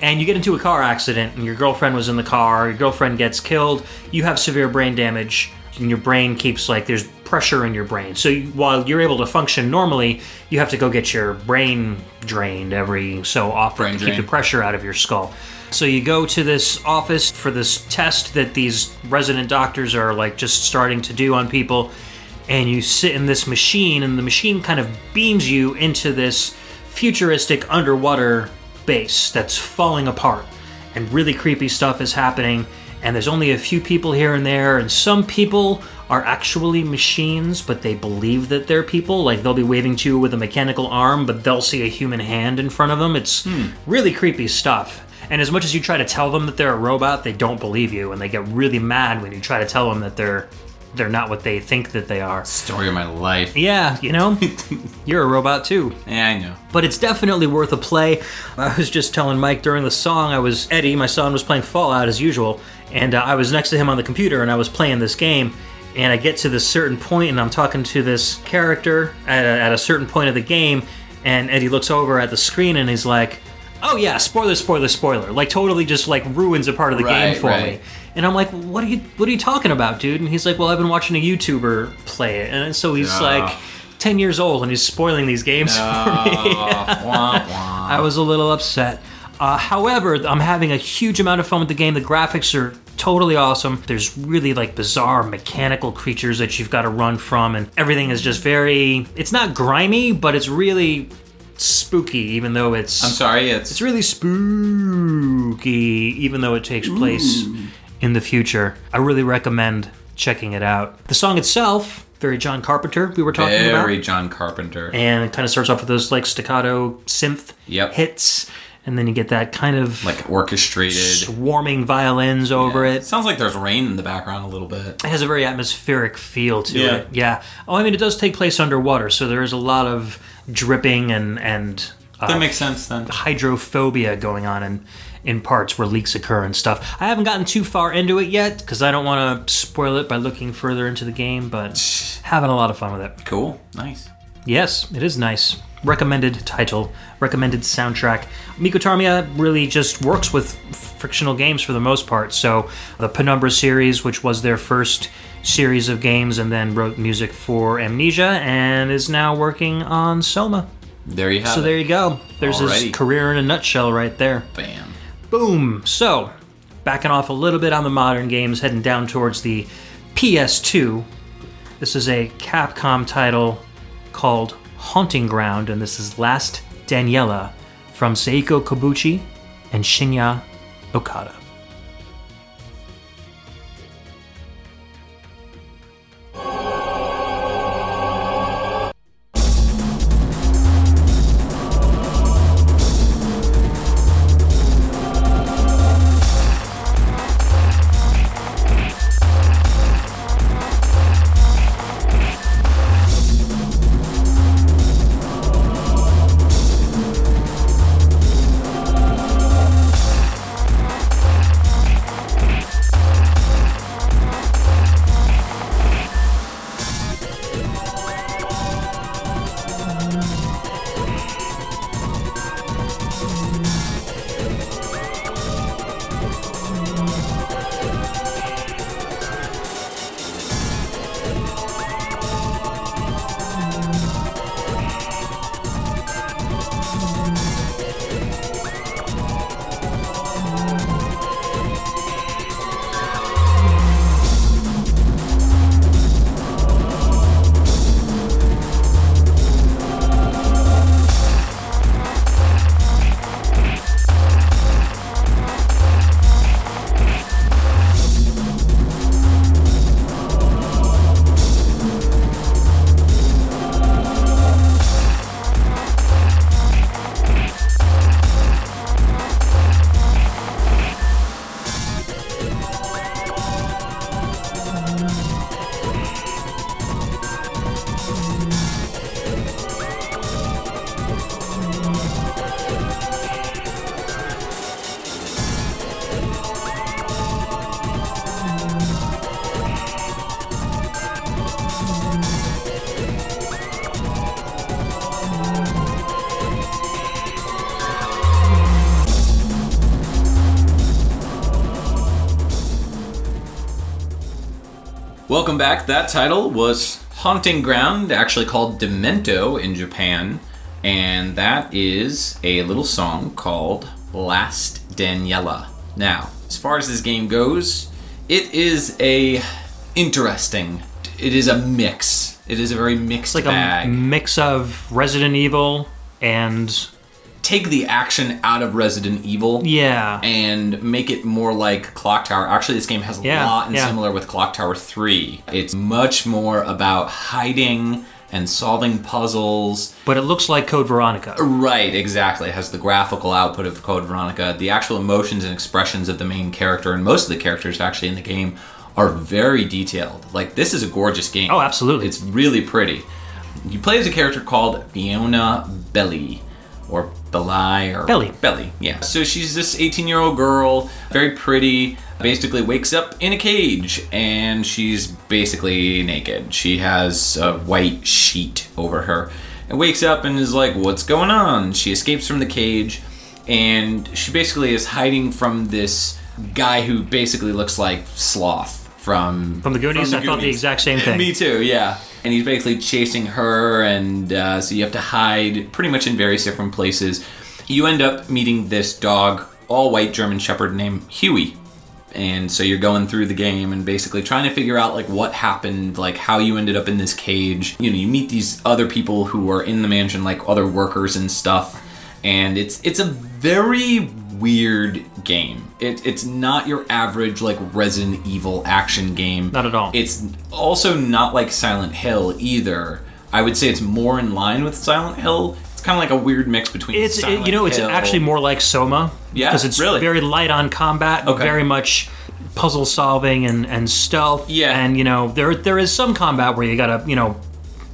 and you get into a car accident and your girlfriend was in the car, your girlfriend gets killed, you have severe brain damage and your brain keeps like there's pressure in your brain. So you, while you're able to function normally, you have to go get your brain drained every so often Brain to keep the pressure out of your skull. So you go to this office for this test that these resident doctors are like just starting to do on people and you sit in this machine and the machine kind of beams you into this futuristic underwater base that's falling apart and really creepy stuff is happening and there's only a few people here and there and some people are actually machines but they believe that they're people. Like they'll be waving to you with a mechanical arm but they'll see a human hand in front of them. It's hmm. really creepy stuff and as much as you try to tell them that they're a robot they don't believe you and they get really mad when you try to tell them that they're they're not what they think that they are Story of my life. yeah you know you're a robot too Yeah, I know. but it's definitely worth a play. I was just telling Mike during the song, I was Eddie, my son, was playing Fallout as usual, and uh, I was next to him on the computer and I was playing this game. And I get to this certain point and I'm talking to this character at a, at a certain point of the game, and Eddie looks over at the screen and he's like, "Oh yeah, spoiler, spoiler, spoiler!" Like totally just like ruins a part of the Right, game for right. me. And I'm like, "What are you What are you talking about, dude?" And he's like, "Well, I've been watching a YouTuber play it," and so he's like. 10 years old and he's spoiling these games for me. Wah, wah. I was a little upset. Uh, however, I'm having a huge amount of fun with the game. The graphics are totally awesome. There's really like bizarre mechanical creatures that you've got to run from, and everything is just very. It's not grimy, but it's really spooky, even though it's. I'm sorry, it's, It's really spooky, even though it takes place in the future. I really recommend checking it out. The song itself, very John Carpenter, we were talking about very John Carpenter. and it kind of starts off with those like staccato synth Yep. hits, and then you get that kind of like orchestrated. swarming violins over Yeah. it. Sounds like there's rain in the background a little bit. It has a very atmospheric feel to Yeah. it. Yeah. Oh, I mean, it does take place underwater, so there is a lot of dripping and and uh, That makes sense then. hydrophobia going on in in parts where leaks occur and stuff. I haven't gotten too far into it yet because I don't want to spoil it by looking further into the game, but having a lot of fun with it. Cool. Nice. Yes, it is nice. Recommended title, recommended soundtrack. Mikko Tarmia really just works with Frictional Games for the most part. So, the Penumbra series, which was their first series of games, and then wrote music for Amnesia, and is now working on Soma. There you have So, it. there you go. There's his career in a nutshell right there. Bam. Boom. So, backing off a little bit on the modern games, heading down towards the PS2. This is a Capcom title called Haunting Ground, and this is Last Daniela from Seiko Kobuchi and Shinya Okada. Welcome back. That title was Haunting Ground, actually called Demento in Japan, and that is a little song called Last Daniela. Now, as far as this game goes, it is a interesting. It is a mix. It is a very mixed Like bag. a mix of Resident Evil and Take the action out of Resident Evil. yeah, and make it more like Clock Tower. Actually, this game has a Yeah, lot in yeah. similar with Clock Tower 3. It's much more about hiding and solving puzzles. but it looks like Code Veronica. Right, exactly. It has the graphical output of Code Veronica. The actual emotions and expressions of the main character and most of the characters actually in the game are very detailed. Like this is a gorgeous game. Oh, absolutely. It's really pretty. You play as a character called Fiona Belly, or Belli, or Belly. Belly, yeah. So she's this 18 year old girl, very pretty, basically wakes up in a cage and she's basically naked. She has a white sheet over her and wakes up and is like, What's going on? She escapes from the cage and she basically is hiding from this guy who basically looks like Sloth from From the Goonies? I thought the exact same thing. Me too, yeah. And he's basically chasing her, and uh, so you have to hide pretty much in various different places. You end up meeting this dog, all white German Shepherd named Hewie. And so you're going through the game and basically trying to figure out like what happened, like how you ended up in this cage. You know, you meet these other people who are in the mansion, like other workers and stuff. And it's it's a very weird game. It, it's not your average like Resident Evil action game. Not at all. It's also not like Silent Hill either. I would say it's more in line with Silent Hill. It's kind of like a weird mix between. It's it, Silent you know it's Hill- actually more like Soma. Yeah, because it's really? very light on combat, Okay. very much puzzle solving and and stealth. Yeah. and you know there there is some combat where you gotta you know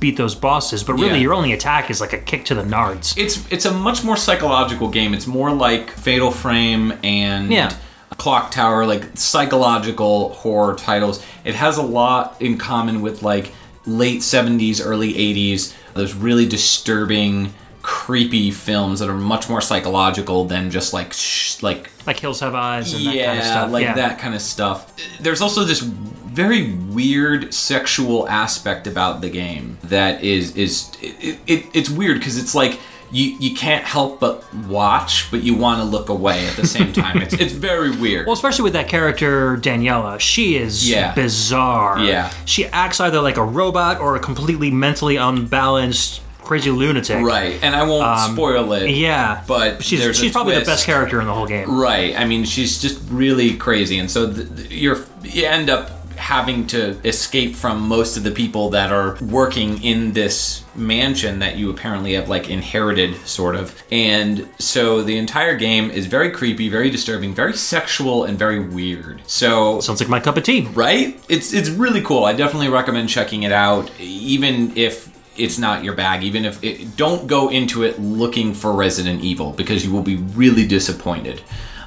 beat those bosses, but really Yeah. your only attack is like a kick to the nards. It's it's a much more psychological game. It's more like Fatal Frame and Yeah. Clock Tower, like psychological horror titles. It has a lot in common with like late 70s, early 80s. Those really disturbing, creepy films that are much more psychological than just like sh- like like Hills Have Eyes and yeah, that kind of stuff. like yeah. that kind of stuff. There's also this very weird sexual aspect about the game that is is it, it, it's weird because it's like you you can't help but watch, but you want to look away at the same time. it's it's very weird. Well, especially with that character Daniela, she is Yeah. bizarre. Yeah. she acts either like a robot or a completely mentally unbalanced, crazy lunatic. right, and I won't spoil it. Um, Yeah, but she's she's probably the best character in the whole game. Right. I mean, she's just really crazy, and so th- you're you end up having to escape from most of the people that are working in this mansion that you apparently have like inherited sort of and so the entire game is very creepy very disturbing very sexual and very weird so Sounds like my cup of tea. right it's it's really cool i definitely recommend checking it out even if it's not your bag even if it, don't go into it looking for resident evil because you will be really disappointed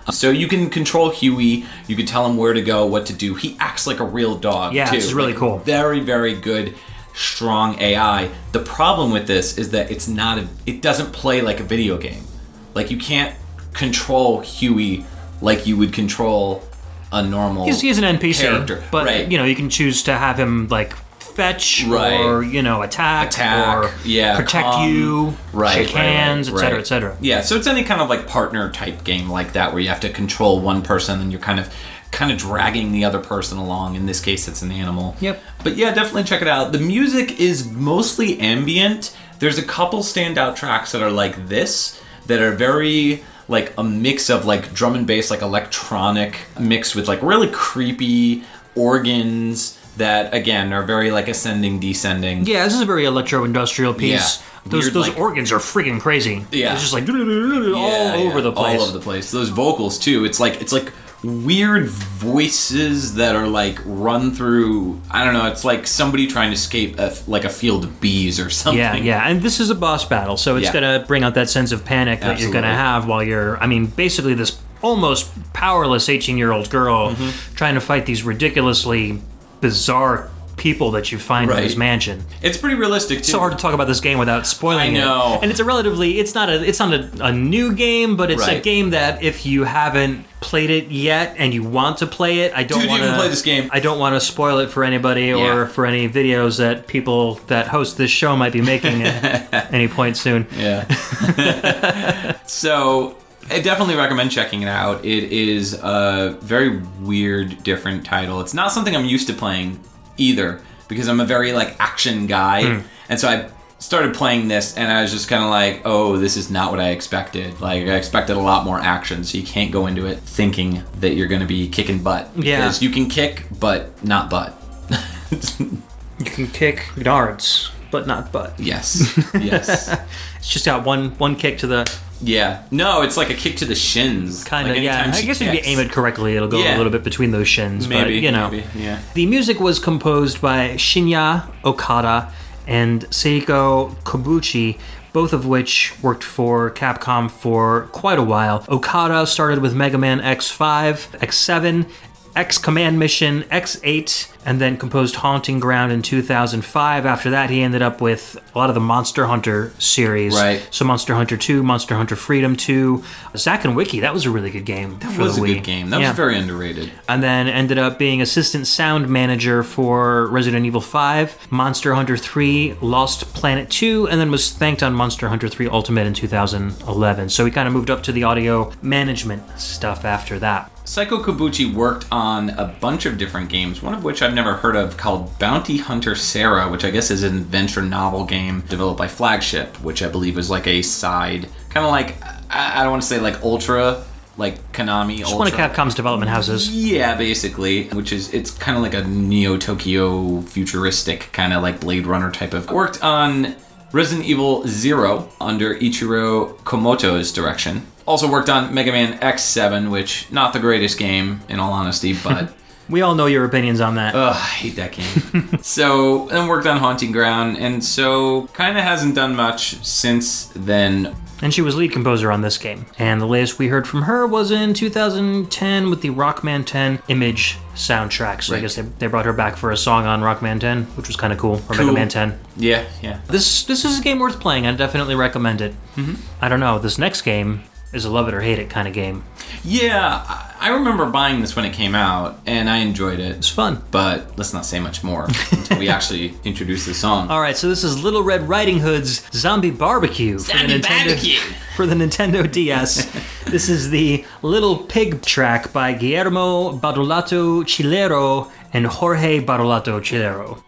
Uh, so you can control hewie you can tell him where to go what to do he acts like a real dog Yeah, too it's really Like, cool. very very good strong ai the problem with this is that it's not a it doesn't play like a video game like you can't control hewie like you would control a normal He's, he's an NPC, character. but right. you know you can choose to have him like fetch Right. or you know attack, Attack, or yeah, protect calm. you, right, shake right, hands, etc., etc. Yeah, so it's any kind of like partner type game like that where you have to control one person and you're kind of kind of dragging the other person along. In this case, it's an animal. Yep. But yeah, definitely check it out. The music is mostly ambient. There's a couple standout tracks that are like this that are very like a mix of like drum and bass, like electronic mixed with like really creepy organs that again are very like ascending, descending. Yeah, this is a very electro-industrial piece. Yeah. Those Weird, those like- organs are freaking crazy. Yeah. it's just like all Yeah, over yeah, the place. All over the place. Those vocals too. It's like it's like weird voices that are like run through. I don't know. It's like somebody trying to escape a, like a field of bees or something. Yeah, yeah, and this is a boss battle, so it's Yeah. gonna bring out that sense of panic that you're gonna have while you're. I mean, basically, this almost powerless 18 year old girl Mm-hmm. trying to fight these ridiculously bizarre people that you find in Right. his mansion. It's pretty realistic too. It's so hard to talk about this game without spoiling it. I know. it. And it's a relatively it's not a it's not a, a new game, but it's a Right. game that if you haven't played it yet and you want to play it, I don't Dude, you want can to play this game. I don't want to spoil it for anybody or Yeah. for any videos that people that host this show might be making at any point soon. Yeah. so I definitely recommend checking it out. It is a very weird, different title. It's not something I'm used to playing either because I'm a very like action guy, hmm. and so I started playing this and I was just kind of like, oh, this is not what I expected. Like I expected a lot more action, so you can't go into it thinking that you're going to be kicking butt. Yeah. Because you can kick, but not butt. You can kick nards, but not butt. yes. Yes. It's just got one one kick to the Yeah. No, it's like a kick to the shins. kind of Like, yeah. I guess if you aim it correctly, it'll go Yeah. a little bit between those shins. Maybe, but, you know, maybe, yeah. The music was composed by Shinya Okada and Seiko Kobuchi, both of which worked for Capcom for quite a while. Okada started with Mega Man X5, X7, X Command Mission, X8, and then composed Haunting Ground in 2005. After that, he ended up with a lot of the Monster Hunter series. Right. So Monster Hunter 2, Monster Hunter Freedom 2, Zack and Wiki, that was a really good game. That was a Wii. good game. That Yeah was very underrated. and then ended up being assistant sound manager for Resident Evil 5, Monster Hunter 3, Lost Planet 2, and then was thanked on Monster Hunter 3 Ultimate in 2011. So he kind of moved up to the audio management stuff after that. Seiko Kobuchi worked on a bunch of different games, one of which I've never heard of called Bounty Hunter Sarah, which I guess is an adventure novel game developed by Flagship, which I believe is like a side, kind of like, I don't want to say like Ultra, like Konami It's one of Capcom's development houses. Yeah, basically, which is it's kind of like a Neo Tokyo futuristic kind of like Blade Runner type of. Worked on Resident Evil Zero under Ichiro Komoto's direction. Also worked on Mega Man X7, which not the greatest game in all honesty, but We all know your opinions on that. ugh, I hate that game. so and worked on Haunting Ground, and so kind of hasn't done much since then. And she was lead composer on this game. And the latest we heard from her was in 2010 with the Rockman 10 Image soundtrack. So I guess they, they brought her back for a song on Rockman 10, which was kind of cool. Or Mega Man 10. Yeah, yeah. This this is a game worth playing. I definitely recommend it. Mm-hmm. I don't know. This next game is a love it or hate it kind of game. Yeah, I I remember buying this when it came out, and I enjoyed it. It's fun. but let's not say much more until we actually introduce the song. All right, so this is Little Red Riding Hood's Zombie Barbecue for Zombie the Nintendo Barbecue. for the Nintendo DS. this is the Little Pig track by Guillermo Badolato Chilero and Jorge Badolato Chilero.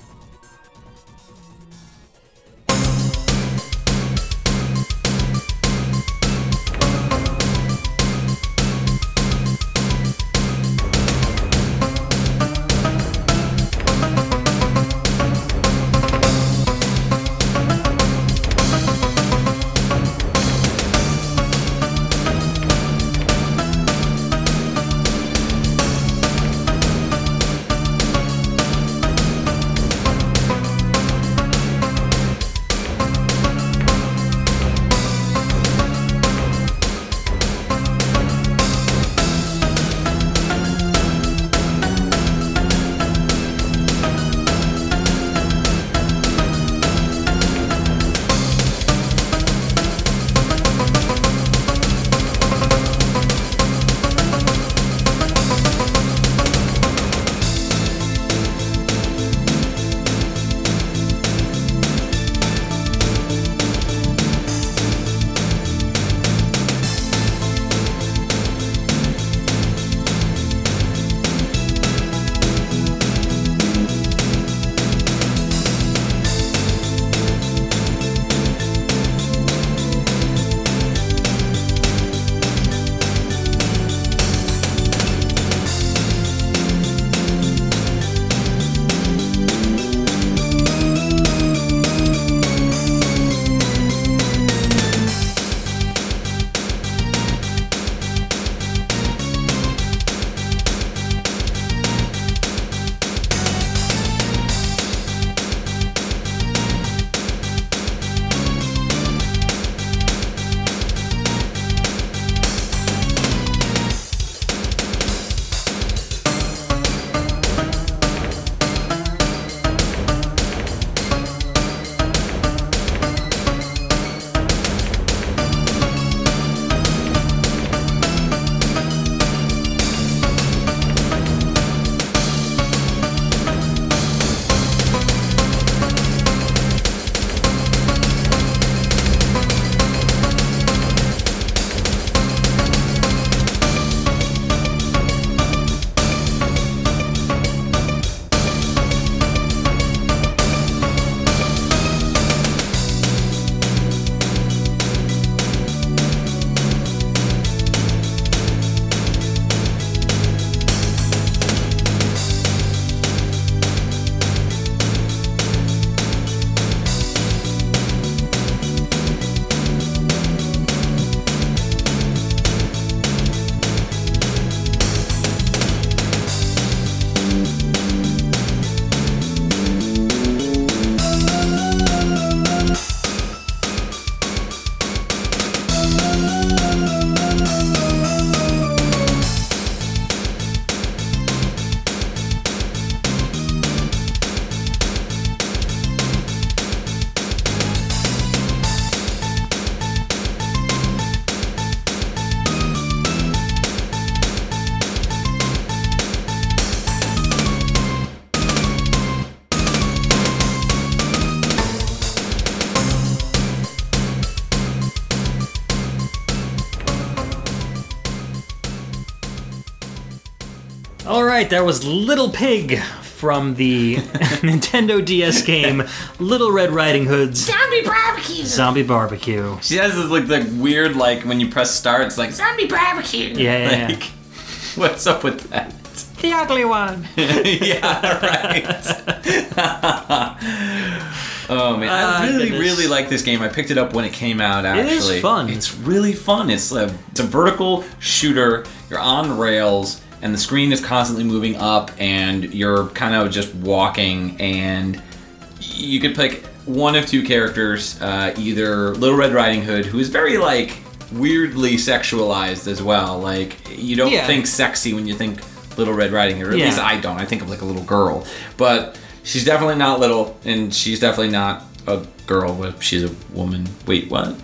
Right, that was Little Pig from the Nintendo DS game Little Red Riding Hood's Zombie barbecue. Zombie Barbecue. She has this like the weird like when you press start, it's like Zombie barbecue. Yeah, yeah, yeah. what's up with that? the ugly one. yeah, right. oh man, Ah, I really, goodness. really like this game. I picked it up when it came out. Actually, is fun. It's really fun. It's a it's a vertical shooter. You're on rails, and the screen is constantly moving up, and you're kind of just walking, and you could pick one of two characters, uh, either Little Red Riding Hood, who is very like weirdly sexualized as well. Like you don't Yeah. think sexy when you think Little Red Riding Hood. Or at Yeah. least I don't. I think of like a little girl, but she's definitely not little, and she's definitely not a girl. She's a woman. Wait, what?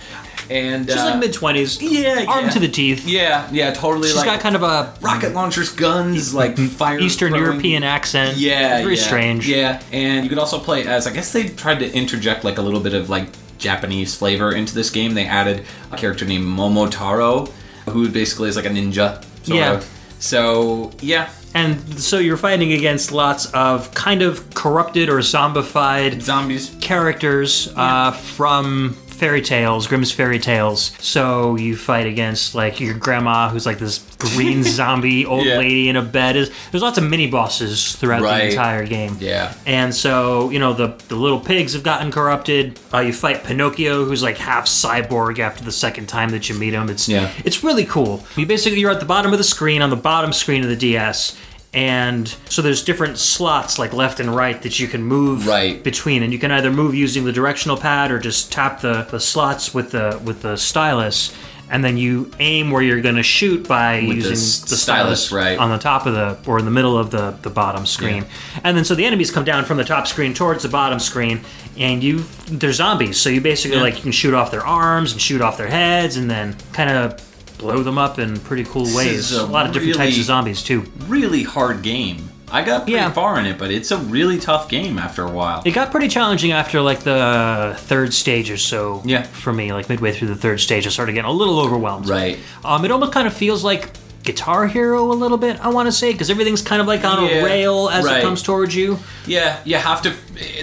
And She's uh, like mid twenties. yeah, armed yeah. to the teeth. Yeah, yeah, totally. She's like got kind of a rocket launchers, guns, like fire. Eastern throwing- European accent. yeah, very yeah, strange. Yeah, and you could also play as. I guess they tried to interject like a little bit of like Japanese flavor into this game. They added a character named Momotaro, who basically is like a ninja. Yeah. Of. So yeah, And so you're fighting against lots of kind of corrupted or zombified zombies. characters uh, from fairy tales, Grimm's fairy tales. So you fight against like your grandma, who's like this green zombie old Yeah. lady in a bed. Is there's lots of mini bosses throughout the entire game. Yeah. And so you know the the little pigs have gotten corrupted. Uh, you fight Pinocchio, who's like half cyborg after the second time that you meet him. It's Yeah. it's really cool. You basically you're at the bottom of the screen on the bottom screen of the DS. And so there's different slots like left and right that you can move Right. between, and you can either move using the directional pad or just tap the, the slots with the with the stylus, and then you aim where you're going to shoot by With the using s- the stylus, stylus right. on the top of the or in the middle of the the bottom screen, and then so the enemies come down from the top screen towards the bottom screen, and you they're zombies, so you basically like you can shoot off their arms and shoot off their heads, and then kind of blow them up in pretty cool ways. is a A lot of different types of zombies too. Really hard game. I got pretty Yeah. far in it, but it's a really tough game after a while. It got pretty challenging after like the third stage or so. Yeah. For me, like midway through the third stage, I started getting a little overwhelmed. Right. Um, it almost kind of feels like Guitar Hero a little bit. I want to say because everything's kind of like on Yeah, a rail as right. it comes towards you. Yeah, you have to.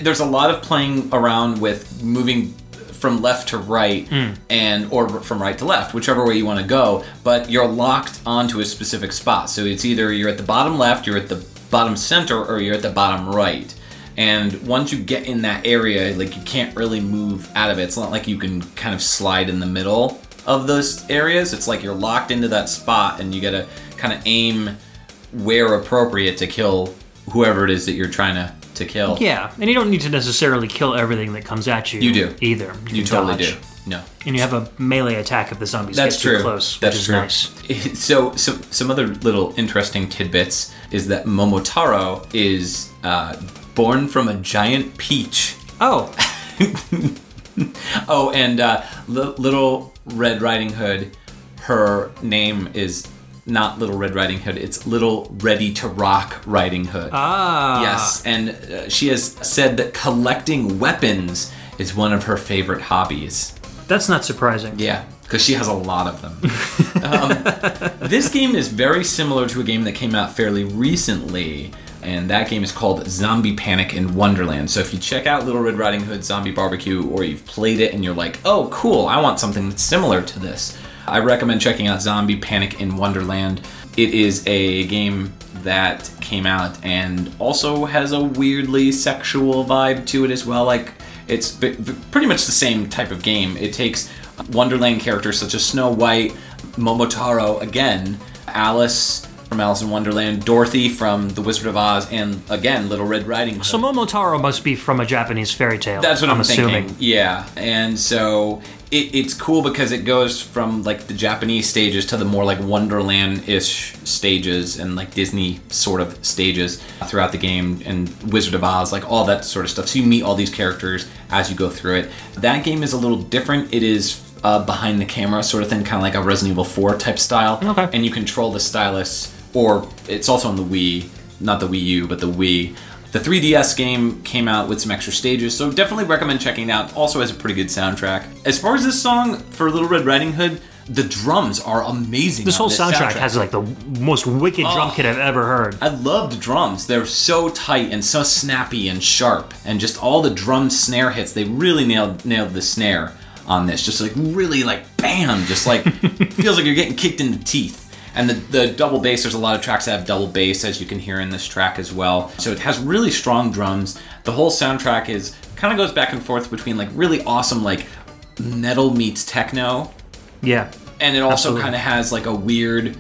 There's a lot of playing around with moving from left to right hmm. and or from right to left, whichever way you want to go. But you're locked onto a specific spot. So it's either you're at the bottom left, you're at the bottom center, or you're at the bottom right. And once you get in that area, like you can't really move out of it. It's not like you can kind of slide in the middle of those areas. It's like you're locked into that spot, and you got to kind of aim where appropriate to kill whoever it is that you're trying to, to kill. Yeah, and you don't need to necessarily kill everything that comes at you. You do. either. You can totally dodge. do. No. And you have a melee attack if the zombies That's get true. too close, That's which is true. nice. So, so, some other little interesting tidbits is that Momotaro is uh, born from a giant peach. Oh, Oh, and uh, Li- Little Red Riding Hood, her name is not Little Red Riding Hood, it's Little Ready to Rock Riding Hood. ah, Yes, and uh, she has said that collecting weapons is one of her favorite hobbies. that's not surprising. Yeah, because she has a lot of them. um, this game is very similar to a game that came out fairly recently, and that game is called Zombie Panic in Wonderland. So if you check out Little Red Riding Hood Zombie Barbecue, or you've played it and you're like, oh, cool, I want something that's similar to this, I recommend checking out Zombie Panic in Wonderland. It is a game that came out and also has a weirdly sexual vibe to it as well. Like, it's b- b- pretty much the same type of game. It takes Wonderland characters such as Snow White, Momotaro again, Alice from Alice in Wonderland, Dorothy from The Wizard of Oz, and again Little Red Riding Hood. So Momotaro must be from a Japanese fairy tale. That's what I'm, assuming. thinking. Yeah, and so it, it's cool because it goes from like the Japanese stages to the more like Wonderland-ish stages and like Disney sort of stages throughout the game and Wizard of Oz, like all that sort of stuff. So you meet all these characters as you go through it. That game is a little different. It is uh, behind the camera sort of thing, kind of like a Resident Evil 4 type style. Okay. And you control the stylus, or it's also on the Wii, not the Wii U, but the Wii. The 3DS game came out with some extra stages, so definitely recommend checking it out. Also has a pretty good soundtrack. As far as this song for Little Red Riding Hood, the drums are amazing. This whole soundtrack, has like the most wicked drum Oh. kit I've ever heard. I love the drums. They're so tight and so snappy and sharp, and just all the drum snare hits. They really nailed nailed the snare on this. Just like really like bam, just like feels like you're getting kicked in the teeth. And the, the double bass, there's a lot of tracks that have double bass, as you can hear in this track as well. So it has really strong drums. The whole soundtrack is kind of goes back and forth between like really awesome like metal meets techno, Yeah. and it also kind of has like a weird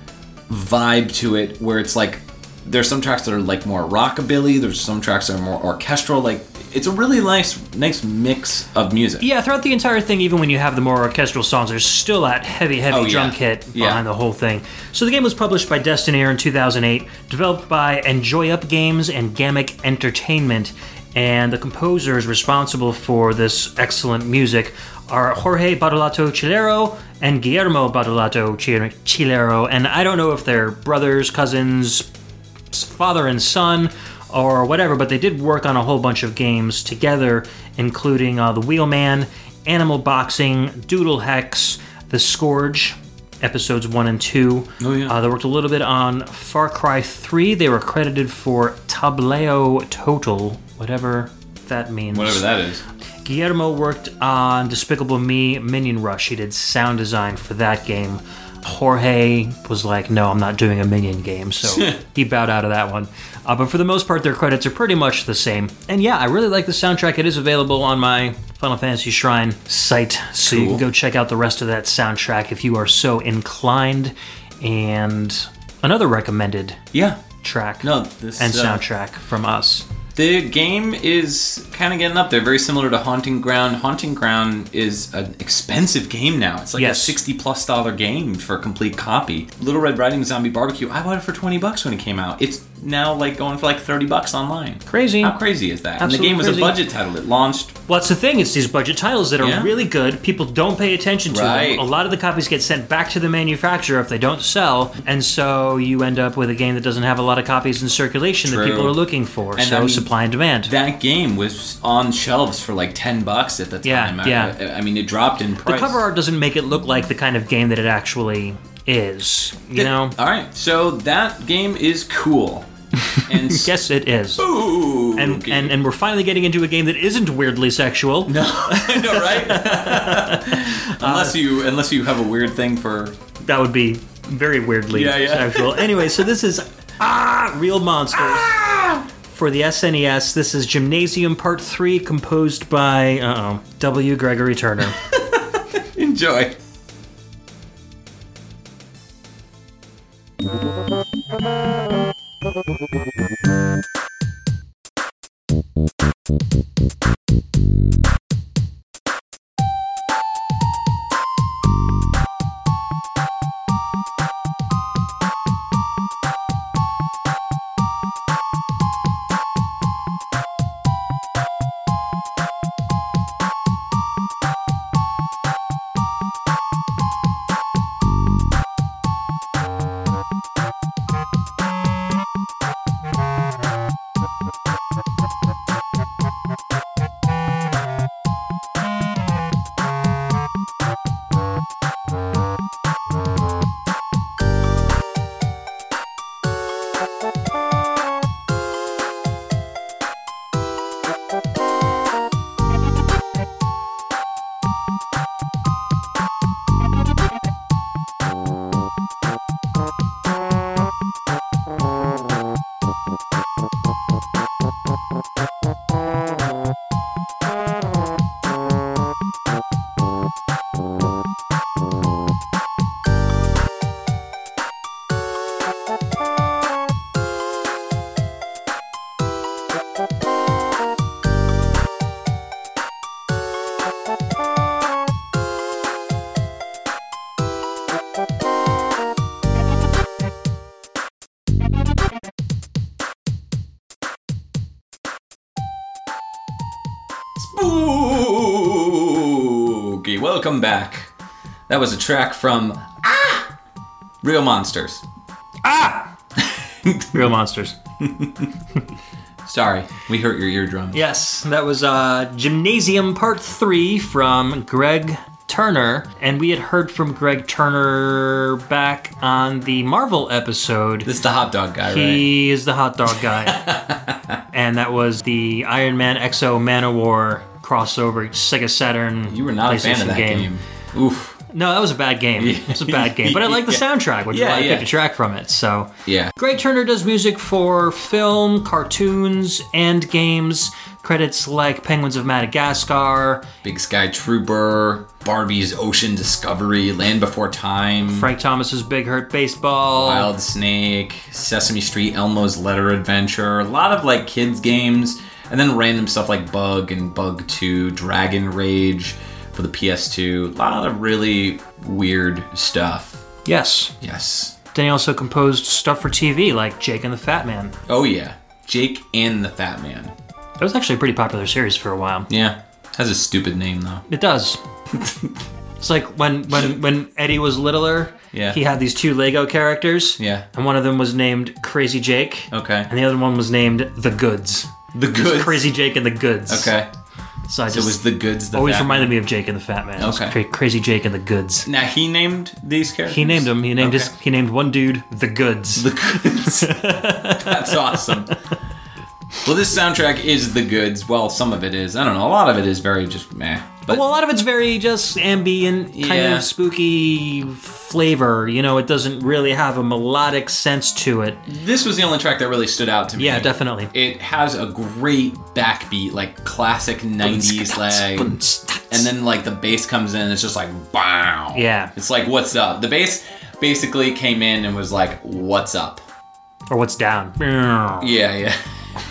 vibe to it where it's like there's some tracks that are like more rockabilly there's some tracks that are more orchestral like it's a really nice nice mix of music Yeah, throughout the entire thing, even when you have the more orchestral songs, there's still that heavy, heavy Oh, yeah. drum kit Yeah. behind the whole thing. So the game was published by Destineer in 2008, developed by Enjoy Up Games and Gammick Entertainment, and the composers responsible for this excellent music are Jorge Badolato Chilero and Guillermo Badolato Chilero, and I don't know if they're brothers, cousins, father and son or whatever, but they did work on a whole bunch of games together, including uh, The Wheelman, Animal Boxing, Doodle Hex, The Scourge, episodes 1 and 2. Oh, yeah. Uh, they worked a little bit on Far Cry 3. They were credited for Tableo Total, whatever that means. whatever that is Guillermo worked on Despicable Me Minion Rush. He did sound design for that game. Jorge was like, no, I'm not doing a Minion game, so he bowed out of that one. Uh, but for the most part, their credits are pretty much the same. And yeah, I really like the soundtrack. It is available on my Final Fantasy Shrine site, so you can go check out the rest of that soundtrack if you are so inclined. And another recommended yeah track no this and uh, soundtrack from us. The game is kind of getting up there very similar to haunting ground haunting ground is an expensive game now it's like Yes. a 60 plus dollar game for a complete copy little red riding zombie barbecue i bought it for 20 bucks when it came out it's now like going for like 30 bucks online Crazy. how crazy is that and the game was crazy. a budget title it launched Well, that's the thing. It's these budget titles that are Yeah. really good. People don't pay attention to Right. them. A lot of the copies get sent back to the manufacturer if they don't sell, and so you end up with a game that doesn't have a lot of copies in circulation that people are looking for. And so I mean, supply and demand. that game was on shelves for like 10 bucks at the Yeah, time I- yeah. I, I mean it dropped in price. the cover art doesn't make it look like the kind of game that it actually is. You know? all right so that game is cool and Yes, it is. Ooh, And, okay. and and we're finally getting into a game that isn't weirdly sexual. No, know, right? unless you unless you have a weird thing for That would be very weirdly Yeah, yeah. sexual. anyway, so this is ah real monsters. For the SNES, this is Gymnasium Part 3, composed by uh oh W. Gregory Turner. enjoy. Welcome back. That was a track from Ah! Real Monsters. Ah! Real monsters. Sorry, we hurt your eardrum. Yes, that was uh, Gymnasium Part 3 from Greg Turner, and we had heard from Greg Turner back on the Marvel episode. This is the hot dog guy, right? He is the hot dog guy. and that was the Iron Man X-O Manowar crossover Sega Saturn. You were not a fan of that game. Oof. No, that was a bad game. It was a bad game, but I like the Yeah. soundtrack, which is why I yeah. picked a track from it. So Yeah. Greg Turner does music for film, cartoons, and games. Credits like Penguins of Madagascar, Big Sky Trooper, Barbie's Ocean Discovery, Land Before Time, Frank Thomas's Big Hurt Baseball. Wild Snake, Sesame Street, Elmo's Letter Adventure, a lot of like kids games, and then random stuff like Bug and Bug 2, Dragon Rage for the PS2. A lot of really weird stuff. Yes. Yes. Then he also composed stuff for TV like Jake and the Fat Man. Oh yeah. Jake and the Fat Man. That was actually a pretty popular series for a while. Yeah. Has a stupid name though. It does. it's like when when when Eddie was littler, Yeah. he had these two Lego characters. Yeah. And one of them was named Crazy Jake. Okay. And the other one was named The Goods. The Goods. Crazy Jake and the Goods. Okay. So I So just was the goods the always reminded Man? me of Jake and the Fat Man. Okay. Cra- Crazy Jake and the Goods. Now he named these characters. He named him. He named his. He named one dude The Goods. The goods. That's awesome. Well, this soundtrack is the goods. Well, some of it is. I don't know. A lot of it is very just meh. But well, a lot of it's very just ambient, kind Yeah. of spooky flavor. You know, it doesn't really have a melodic sense to it. this was the only track that really stood out to me. Yeah, definitely. It has a great backbeat, like classic '90s lag, and then like the bass comes in. It's just like wow. Yeah. It's like what's up. The bass basically came in and was like, "What's up?" Or what's down? Yeah, yeah.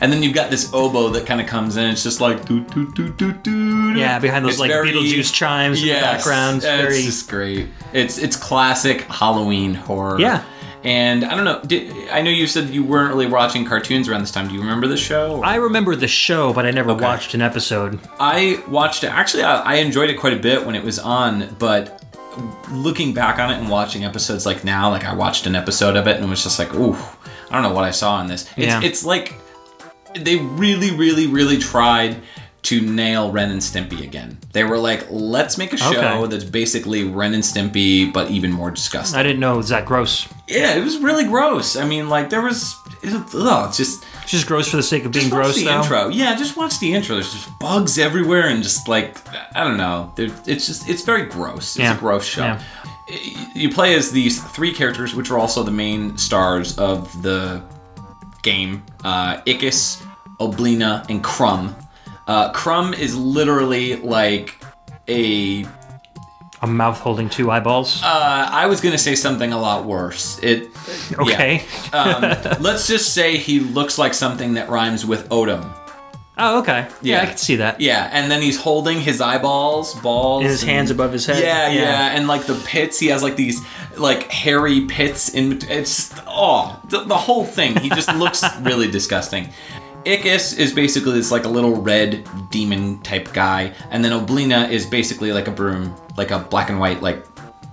and then you've got this oboe that kind of comes in. It's just like doo doo doo doo doo. Yeah, behind those It's like very- Beetlejuice chimes in the background. It's It's very just great. It's it's classic Halloween horror. Yeah. And I don't know. Did, I know you said you weren't really watching cartoons around this time. Do you remember the show? I remember the show, but I never watched an episode. I watched it. Actually, I, I enjoyed it quite a bit when it was on, but looking back on it and watching episodes like now, like I watched an episode of it and it was just like, ooh, I don't know what I saw in this. It's, Yeah. it's like they really, really, really tried to nail Ren and Stimpy again. They were like, let's make a show Okay. that's basically Ren and Stimpy, but even more disgusting. I didn't know it was that gross. yeah, it was really gross. I mean, like there was, it, ugh, it's just It's just gross for the sake of being just watch gross, the though. intro. Yeah, just watch the intro. There's just bugs everywhere and just like I don't know. There, it's just it's very gross. It's Yeah. a gross show. Yeah. You play as these three characters, which are also the main stars of the game: uh, Ickis, Oblina, and Krumm. Uh, Krumm is literally like a A mouth holding two eyeballs. uh, I was gonna say something a lot worse. It okay. yeah. Um, let's just say he looks like something that rhymes with Odom. Oh, okay. Yeah, Yeah. I can see that. Yeah, and then he's holding his eyeballs, balls, In his and- hands above his head. Yeah, yeah, and like the pits, he has like these like hairy pits in. It's just, oh, the, the whole thing. He just looks really disgusting. Ickis is basically this like a little red demon type guy, and then Oblina is basically like a broom, like a black and white like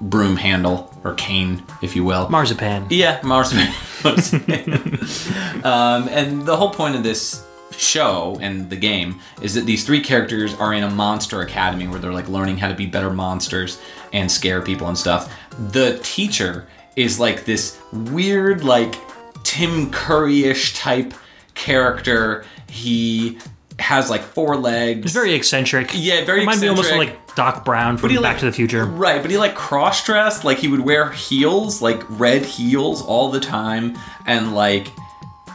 broom handle or cane, if you will. Marzipan. Yeah, Marzipan. um, and the whole point of this show and the game is that these three characters are in a monster academy where they're like learning how to be better monsters and scare people and stuff. The teacher is like this weird, like Tim Curry-ish type character. He has like four legs. It's very eccentric. Yeah, very eccentric. Might be almost eccentric. like Doc Brown from Back like- to the Future. Right, but he like cross dressed, like he would wear heels, like red heels all the time, and like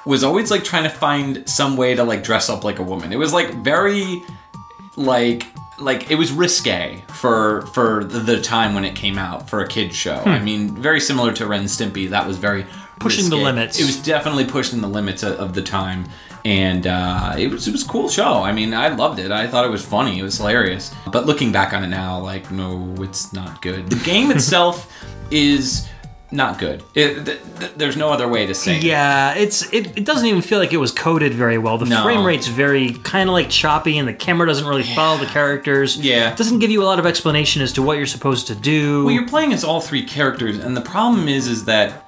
was always like trying to find some way to like dress up like a woman. It was like very like like it was risque for for the, time when it came out for a kids show. I mean, very similar to Ren and Stimpy. That was very Hmm. Pushing the limits. It was definitely pushing the limits of, of the time. And uh, it was it was a cool show. I mean, I loved it. I thought it was funny. It was hilarious. But looking back on it now, like, no, it's not good. The game itself is not good. It, th- th- there's no other way to say it. Yeah, it's it, it doesn't even feel like it was coded very well. The No. frame rate's very kind of like choppy, and the camera doesn't really follow the characters. Yeah. it doesn't give you a lot of explanation as to what you're supposed to do. Well, you're playing as all three characters, and the problem is, is that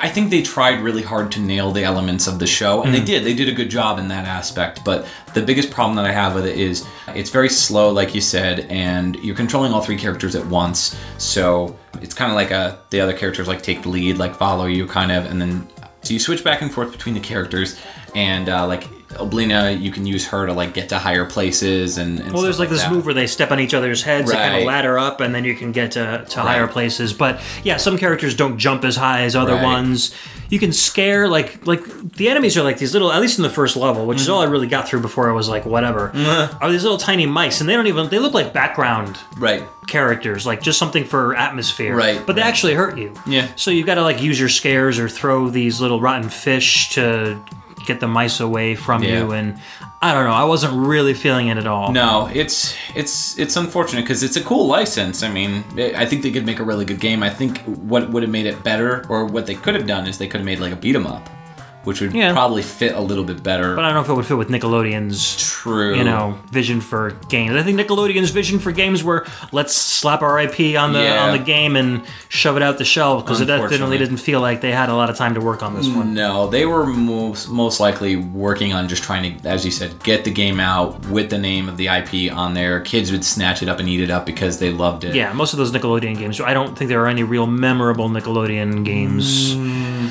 I think they tried really hard to nail the elements of the show, and they hmm. did. They did a good job in that aspect. But the biggest problem that I have with it is it's very slow, like you said, and you're controlling all three characters at once. So it's kind of like a the other characters like take the lead, like follow you, kind of, and then so you switch back and forth between the characters, and uh, like Oblina, you can use her to like get to higher places, and, and Well, there's stuff like this that. move where they step on each other's heads, they kind of ladder up, and then you can get to, to higher places. But yeah, some characters don't jump as high as other Right. ones. You can scare like like the enemies are like these little, at least in the first level, which is Mm-hmm. all I really got through before I was like whatever. Are these little tiny mice, and they don't even they look like background right. characters, like just something for atmosphere. Right, But they actually hurt you. Yeah. So you've got to like use your scares or throw these little rotten fish to get the mice away from Yeah. you. And I don't know, I wasn't really feeling it at all. No, it's it's it's unfortunate because it's a cool license. I mean, I think they could make a really good game. I think what would have made it better, or what they could have done, is they could have made like a beat 'em up, which would Yeah. probably fit a little bit better. But I don't know if it would fit with Nickelodeon's True. you know vision for games. I think Nickelodeon's vision for games were let's slap our IP on the Yeah. on the game and shove it out the shelf because it definitely didn't feel like they had a lot of time to work on this one. No, they were most most likely working on just trying to, as you said, get the game out with the name of the IP on there. Kids would snatch it up and eat it up because they loved it. Yeah, most of those Nickelodeon games. I don't think there are any real memorable Nickelodeon games mm,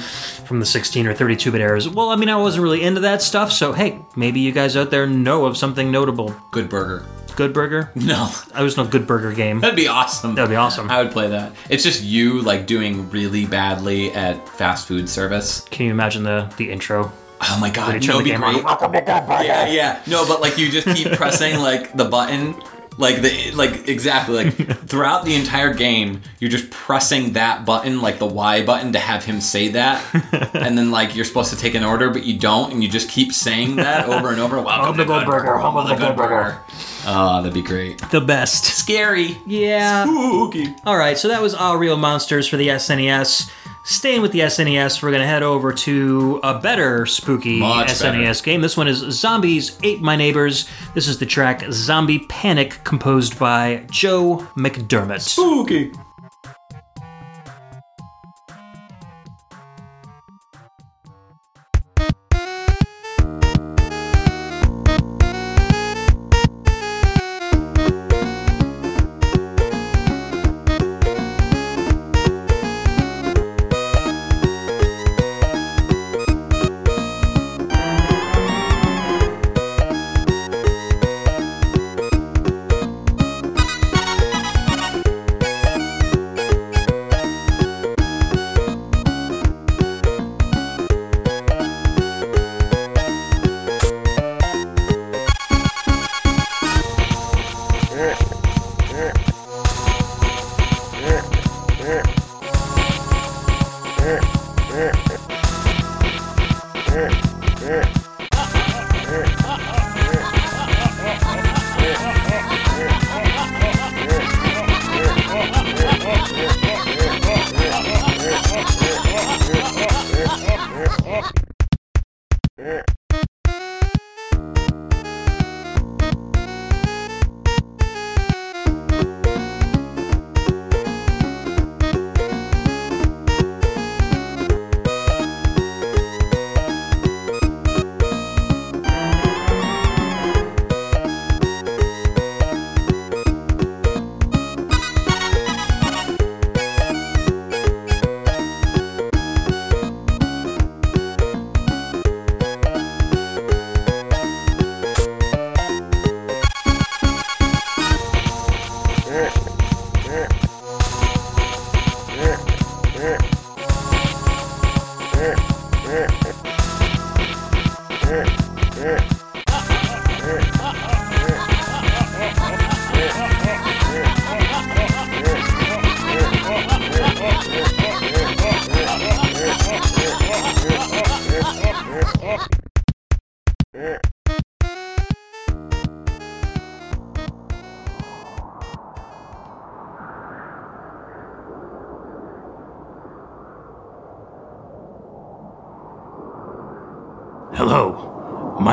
from the 16 or 32 bit eras. Well, I mean, I wasn't really into that stuff, so hey, maybe you guys out there know of something notable. Good Burger. Good Burger? No, I was no Good Burger game. that'd be awesome. That'd be awesome. I would play that. It's just you like doing really badly at fast food service. Can you imagine the the intro? Oh my god, They you turn it'd be on. great. Yeah, yeah. No, but like you just keep pressing like the button, like the like exactly like throughout the entire game, you're just pressing that button, like the Y button, to have him say that, and then like you're supposed to take an order, but you don't, and you just keep saying that over and over. Welcome to the Good Burger. Home of the Good Burger. Oh, that'd be great. The best. Scary. Yeah. Spooky. All right, so that was All Real Monsters for the SNES. Staying with the SNES, we're going to head over to a better spooky Much SNES game. This one is Zombies Ate My Neighbors. This is the track Zombie Panic, composed by Joe McDermott. Spooky.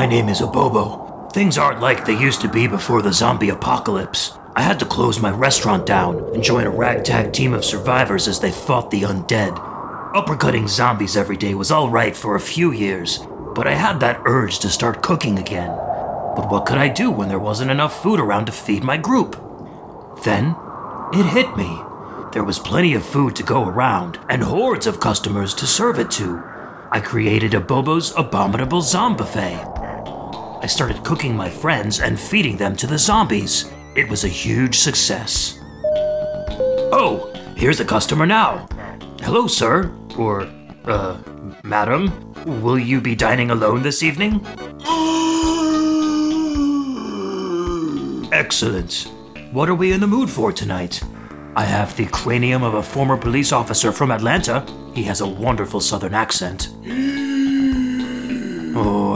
My name is Obobo. Things aren't like they used to be before the zombie apocalypse. I had to close my restaurant down and join a ragtag team of survivors as they fought the undead. Uppercutting zombies every day was alright for a few years, but I had that urge to start cooking again. But what could I do when there wasn't enough food around to feed my group? Then, it hit me. There was plenty of food to go around, and hordes of customers to serve it to. I created a Bobo's Abominable Zombie Buffet. I started cooking my friends and feeding them to the zombies. It was a huge success. Oh, here's a customer now. Hello, sir. Or, uh, madam. Will you be dining alone this evening? Excellent. What are we in the mood for tonight? I have the cranium of a former police officer from Atlanta. He has a wonderful southern accent.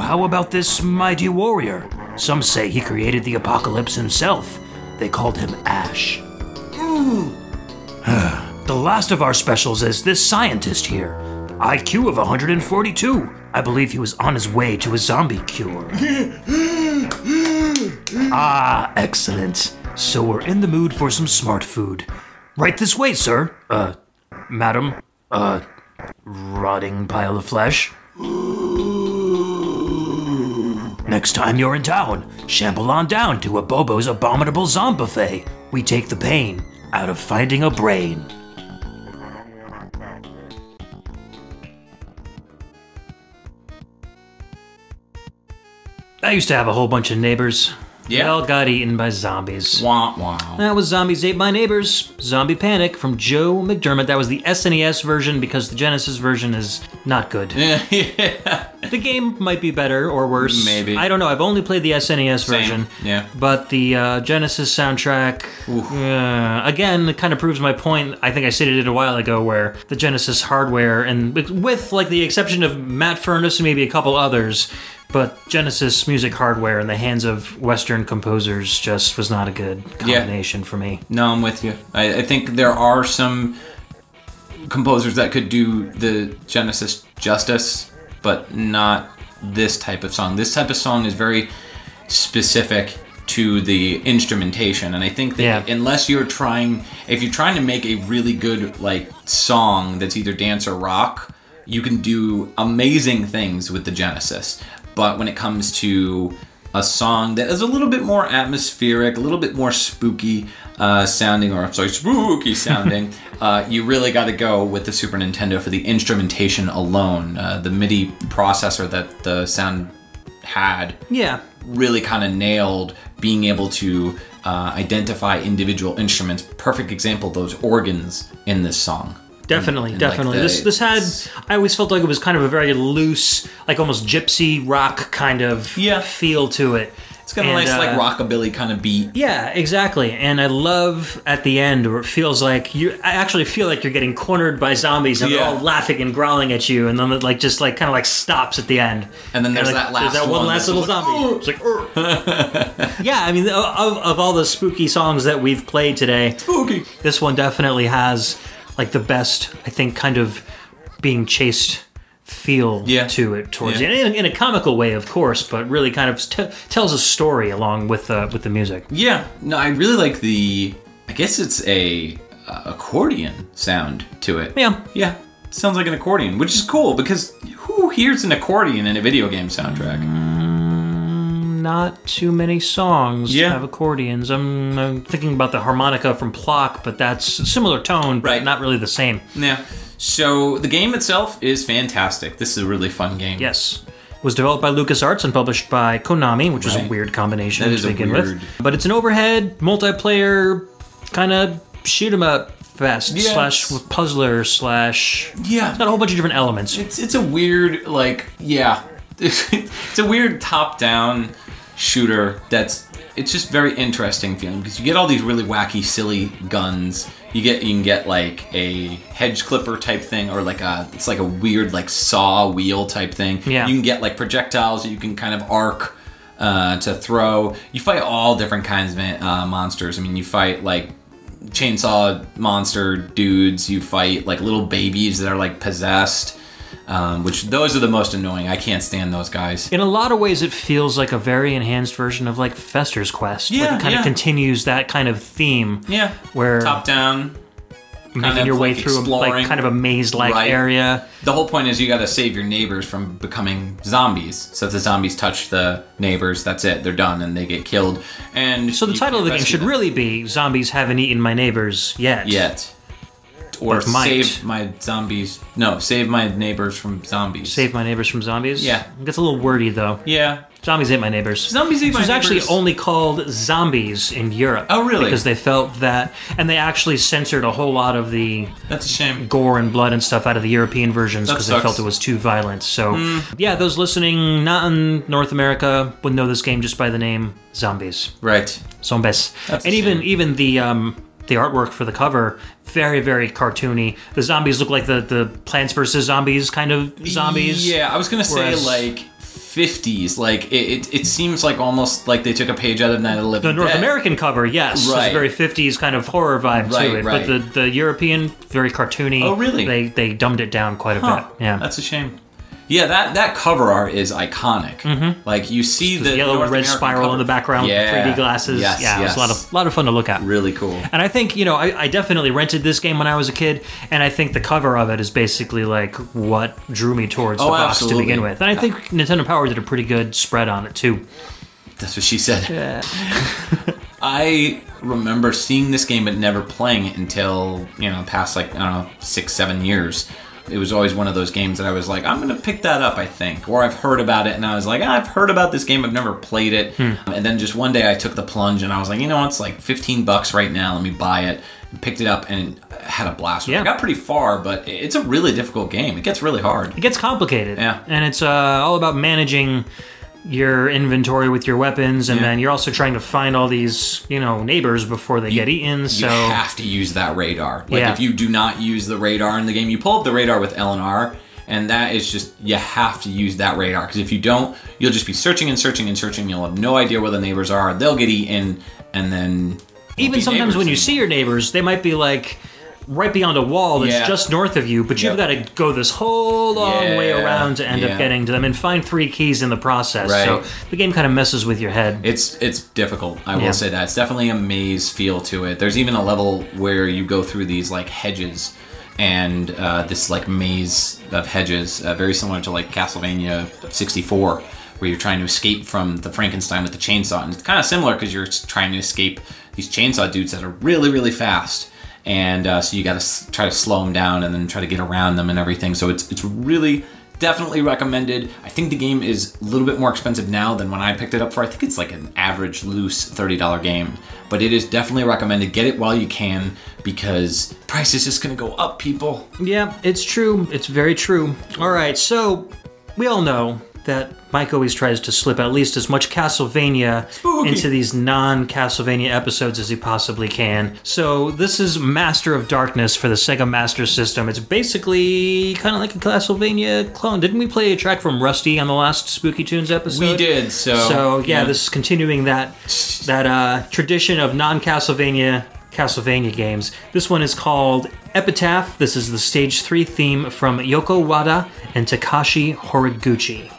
How about this mighty warrior? Some say he created the apocalypse himself. They called him Ash. the last of our specials is this scientist here. IQ of 142. I believe he was on his way to a zombie cure. ah, excellent. So we're in the mood for some smart food. Right this way, sir. Uh, madam. Uh, rotting pile of flesh. Next time you're in town, shamble on down to a Bobo's Abominable Zombie Buffet. We take the pain out of finding a brain. I used to have a whole bunch of neighbors. Yeah. They all got eaten by zombies. Wah wah. That was Zombies Ate My Neighbors, Zombie Panic from Joe McDermott. That was the SNES version because the Genesis version is not good. yeah. The game might be better or worse. Maybe. I don't know. I've only played the SNES Same, version. yeah. But the uh, Genesis soundtrack, uh, again, it kind of proves my point. I think I stated it a while ago where the Genesis hardware, and with, like the exception of Matt Furniss and maybe a couple others, but Genesis music hardware in the hands of Western composers just was not a good combination for me. No, I'm with you. I, I think there are some composers that could do the Genesis justice, but not this type of song. This type of song is very specific to the instrumentation, and I think that Yeah. unless you're trying, if you're trying to make a really good like song that's either dance or rock, you can do amazing things with the Genesis. But when it comes to a song that is a little bit more atmospheric, a little bit more spooky uh, sounding, or I'm sorry, spooky sounding, uh, you really got to go with the Super Nintendo for the instrumentation alone. Uh, the MIDI processor that the sound had Yeah. really kind of nailed being able to uh, identify individual instruments. Perfect example, those organs in this song. Definitely, And, like, definitely. the- this this had I always felt like it was kind of a very loose, like almost gypsy rock kind of Yeah. feel to it. It's got a And, nice like uh, rockabilly kind of beat. Yeah, exactly. And I love at the end where it feels like you I actually feel like you're getting cornered by zombies and Yeah. they're all laughing and growling at you and then it like just like kind of like stops at the end. And then there's like, that last there's that one one last little like, zombie. It's like, "Ugh." yeah, I mean, of, of all the spooky songs that we've played today, Spooky. this one definitely has like the best, I think, kind of being chased feel Yeah. to it towards Yeah. end, in, in a comical way, of course, but really kind of t- tells a story along with uh, with the music. Yeah, no, I really like the. I guess it's a uh, accordion sound to it. Yeah. yeah, sounds like an accordion, which is cool because who hears an accordion in a video game soundtrack? Not too many songs Yeah. have accordions. I'm, I'm thinking about the harmonica from Plok, but that's a similar tone, but Right. not really the same. Yeah. So the game itself is fantastic. This is a really fun game. Yes. It was developed by LucasArts and published by Konami, which is a weird combination That to is begin weird- with. But it's an overhead, multiplayer, kind of shoot 'em up fest Yeah, slash puzzler slash. Yeah. It's got a whole bunch of different elements. It's it's a weird like yeah, it's a weird top-down shooter that's it's just very interesting feeling because you get all these really wacky, silly guns. You get you can get like a hedge clipper type thing or like a it's like a weird like saw wheel type thing. Yeah. You can get like projectiles that you can kind of arc uh, to throw. You fight all different kinds of uh, monsters. I mean, you fight like chainsaw monster dudes. You fight like little babies that are like possessed. Um, which those are the most annoying. I can't stand those guys. In a lot of ways, it feels like a very enhanced version of like Fester's Quest. like Yeah, it kind yeah. of continues that kind of theme. Yeah. Where Top down. making of your way like through a, like kind of a maze-like Right. area. The whole point is you got to save your neighbors from becoming zombies. So if the zombies touch the neighbors, that's it. They're done and they get killed. And So the title of the game should them. really be "Zombies Haven't Eaten My Neighbors Yet." yet. Or might. save my zombies. No, save my neighbors from zombies. Save my neighbors from zombies. Yeah. it gets a little wordy though. Yeah. Zombies ate my neighbors. Zombies ate This my was actually only called Zombies in Europe. Oh, really? Because they felt that, and they actually censored a whole lot of the That's a shame. gore and blood and stuff out of the European versions because they. Felt it was too violent. So, yeah, those listening not in North America would know this game just by the name Zombies. Right. Zombies. That's and even even the um, the artwork for the cover very very cartoony. The zombies look like the the Plants vs Zombies kind of zombies. Yeah, I was gonna say Whereas- like 50s. Like it, it, it seems like almost like they took a page out of Night of the Living The North Dead. American cover, yes, Right. very 50s kind of horror vibe Right, to it. right. But the, the European, very cartoony. Oh, really? They they dumbed it down quite a Huh, bit. Yeah. That's a shame. Yeah, that, that cover art is iconic. Mm-hmm. Like you see the the yellow North red American spiral cover. in the background, Yeah. 3D glasses. Yes, yeah, it was a lot of lot of fun to look at. really cool. And I think, you know, I, I definitely rented this game when I was a kid, and I think the cover of it is basically like what drew me towards Oh, the box absolutely. to begin with. And I think Nintendo Power did a pretty good spread on it too. That's what she said. I remember seeing this game but never playing it until, you know, past like, I don't know, six, seven years. It was always one of those games that I was like, I'm going to pick that up, I think. Or I've heard about it and I was like, "Ah, I've heard about this game, I've never played it. Hmm. And then just one day I took the plunge and I was like, you know, it's like 15 bucks right now, let me buy it. And picked it up and had a blast. Yeah. I got pretty far, but it's a really difficult game. It gets really hard. It gets complicated. Yeah. And it's uh, all about managing your inventory with your weapons, and Yeah. then you're also trying to find all these, you know, neighbors before they get eaten. So you have to use that radar. Like Yeah. if you do not use the radar in the game, you pull up the radar with L and R, and that is just you have to use that radar because if you don't, you'll just be searching and searching and searching. You'll have no idea where the neighbors are. They'll get eaten, and then even sometimes when you see your neighbors, they might be like right beyond a wall that's Yeah. just north of you, but you've got to go this whole long way around to end yeah. up getting to them and find three keys in the process. So the game kind of messes with your head. It's it's difficult. I Yeah. will say that it's definitely a maze feel to it. There's even a level where you go through these like hedges, and uh, this like maze of hedges, uh, very similar to like Castlevania 64, where you're trying to escape from the Frankenstein with the chainsaw, and it's kind of similar because you're trying to escape these chainsaw dudes that are really really fast. And uh, so you got to s- try to slow them down and then try to get around them and everything. So it's it's really definitely recommended. I think the game is a little bit more expensive now than when I picked it up for. I think it's like an average loose $30 game, but it is definitely recommended. Get it while you can because price is just going to go up, people. Yeah, it's true. It's very true. All right, so we all know that Mike always tries to slip at least as much Castlevania Spooky. into these non Castlevania episodes as he possibly can. So, this is Master of Darkness for the Sega Master System. It's basically kind of like a Castlevania clone. Didn't we play a track from Rusty on the last Spooky Tunes episode? We did, so So yeah, this is continuing that that uh, tradition of non-Castlevania Castlevania games. This one is called Epitaph. This is the stage three theme from Yoko Wada and Takashi Horiguchi.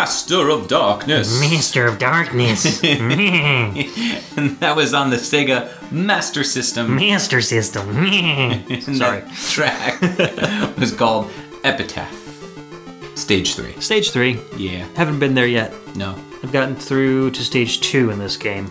Master of Darkness. Master of Darkness. Mm. and that was on the Sega Master System. Master System. Mm. Sorry. that track was called Epitaph. Stage 3. Stage three. Yeah. Haven't been there yet. No. I've gotten through to stage two in this game.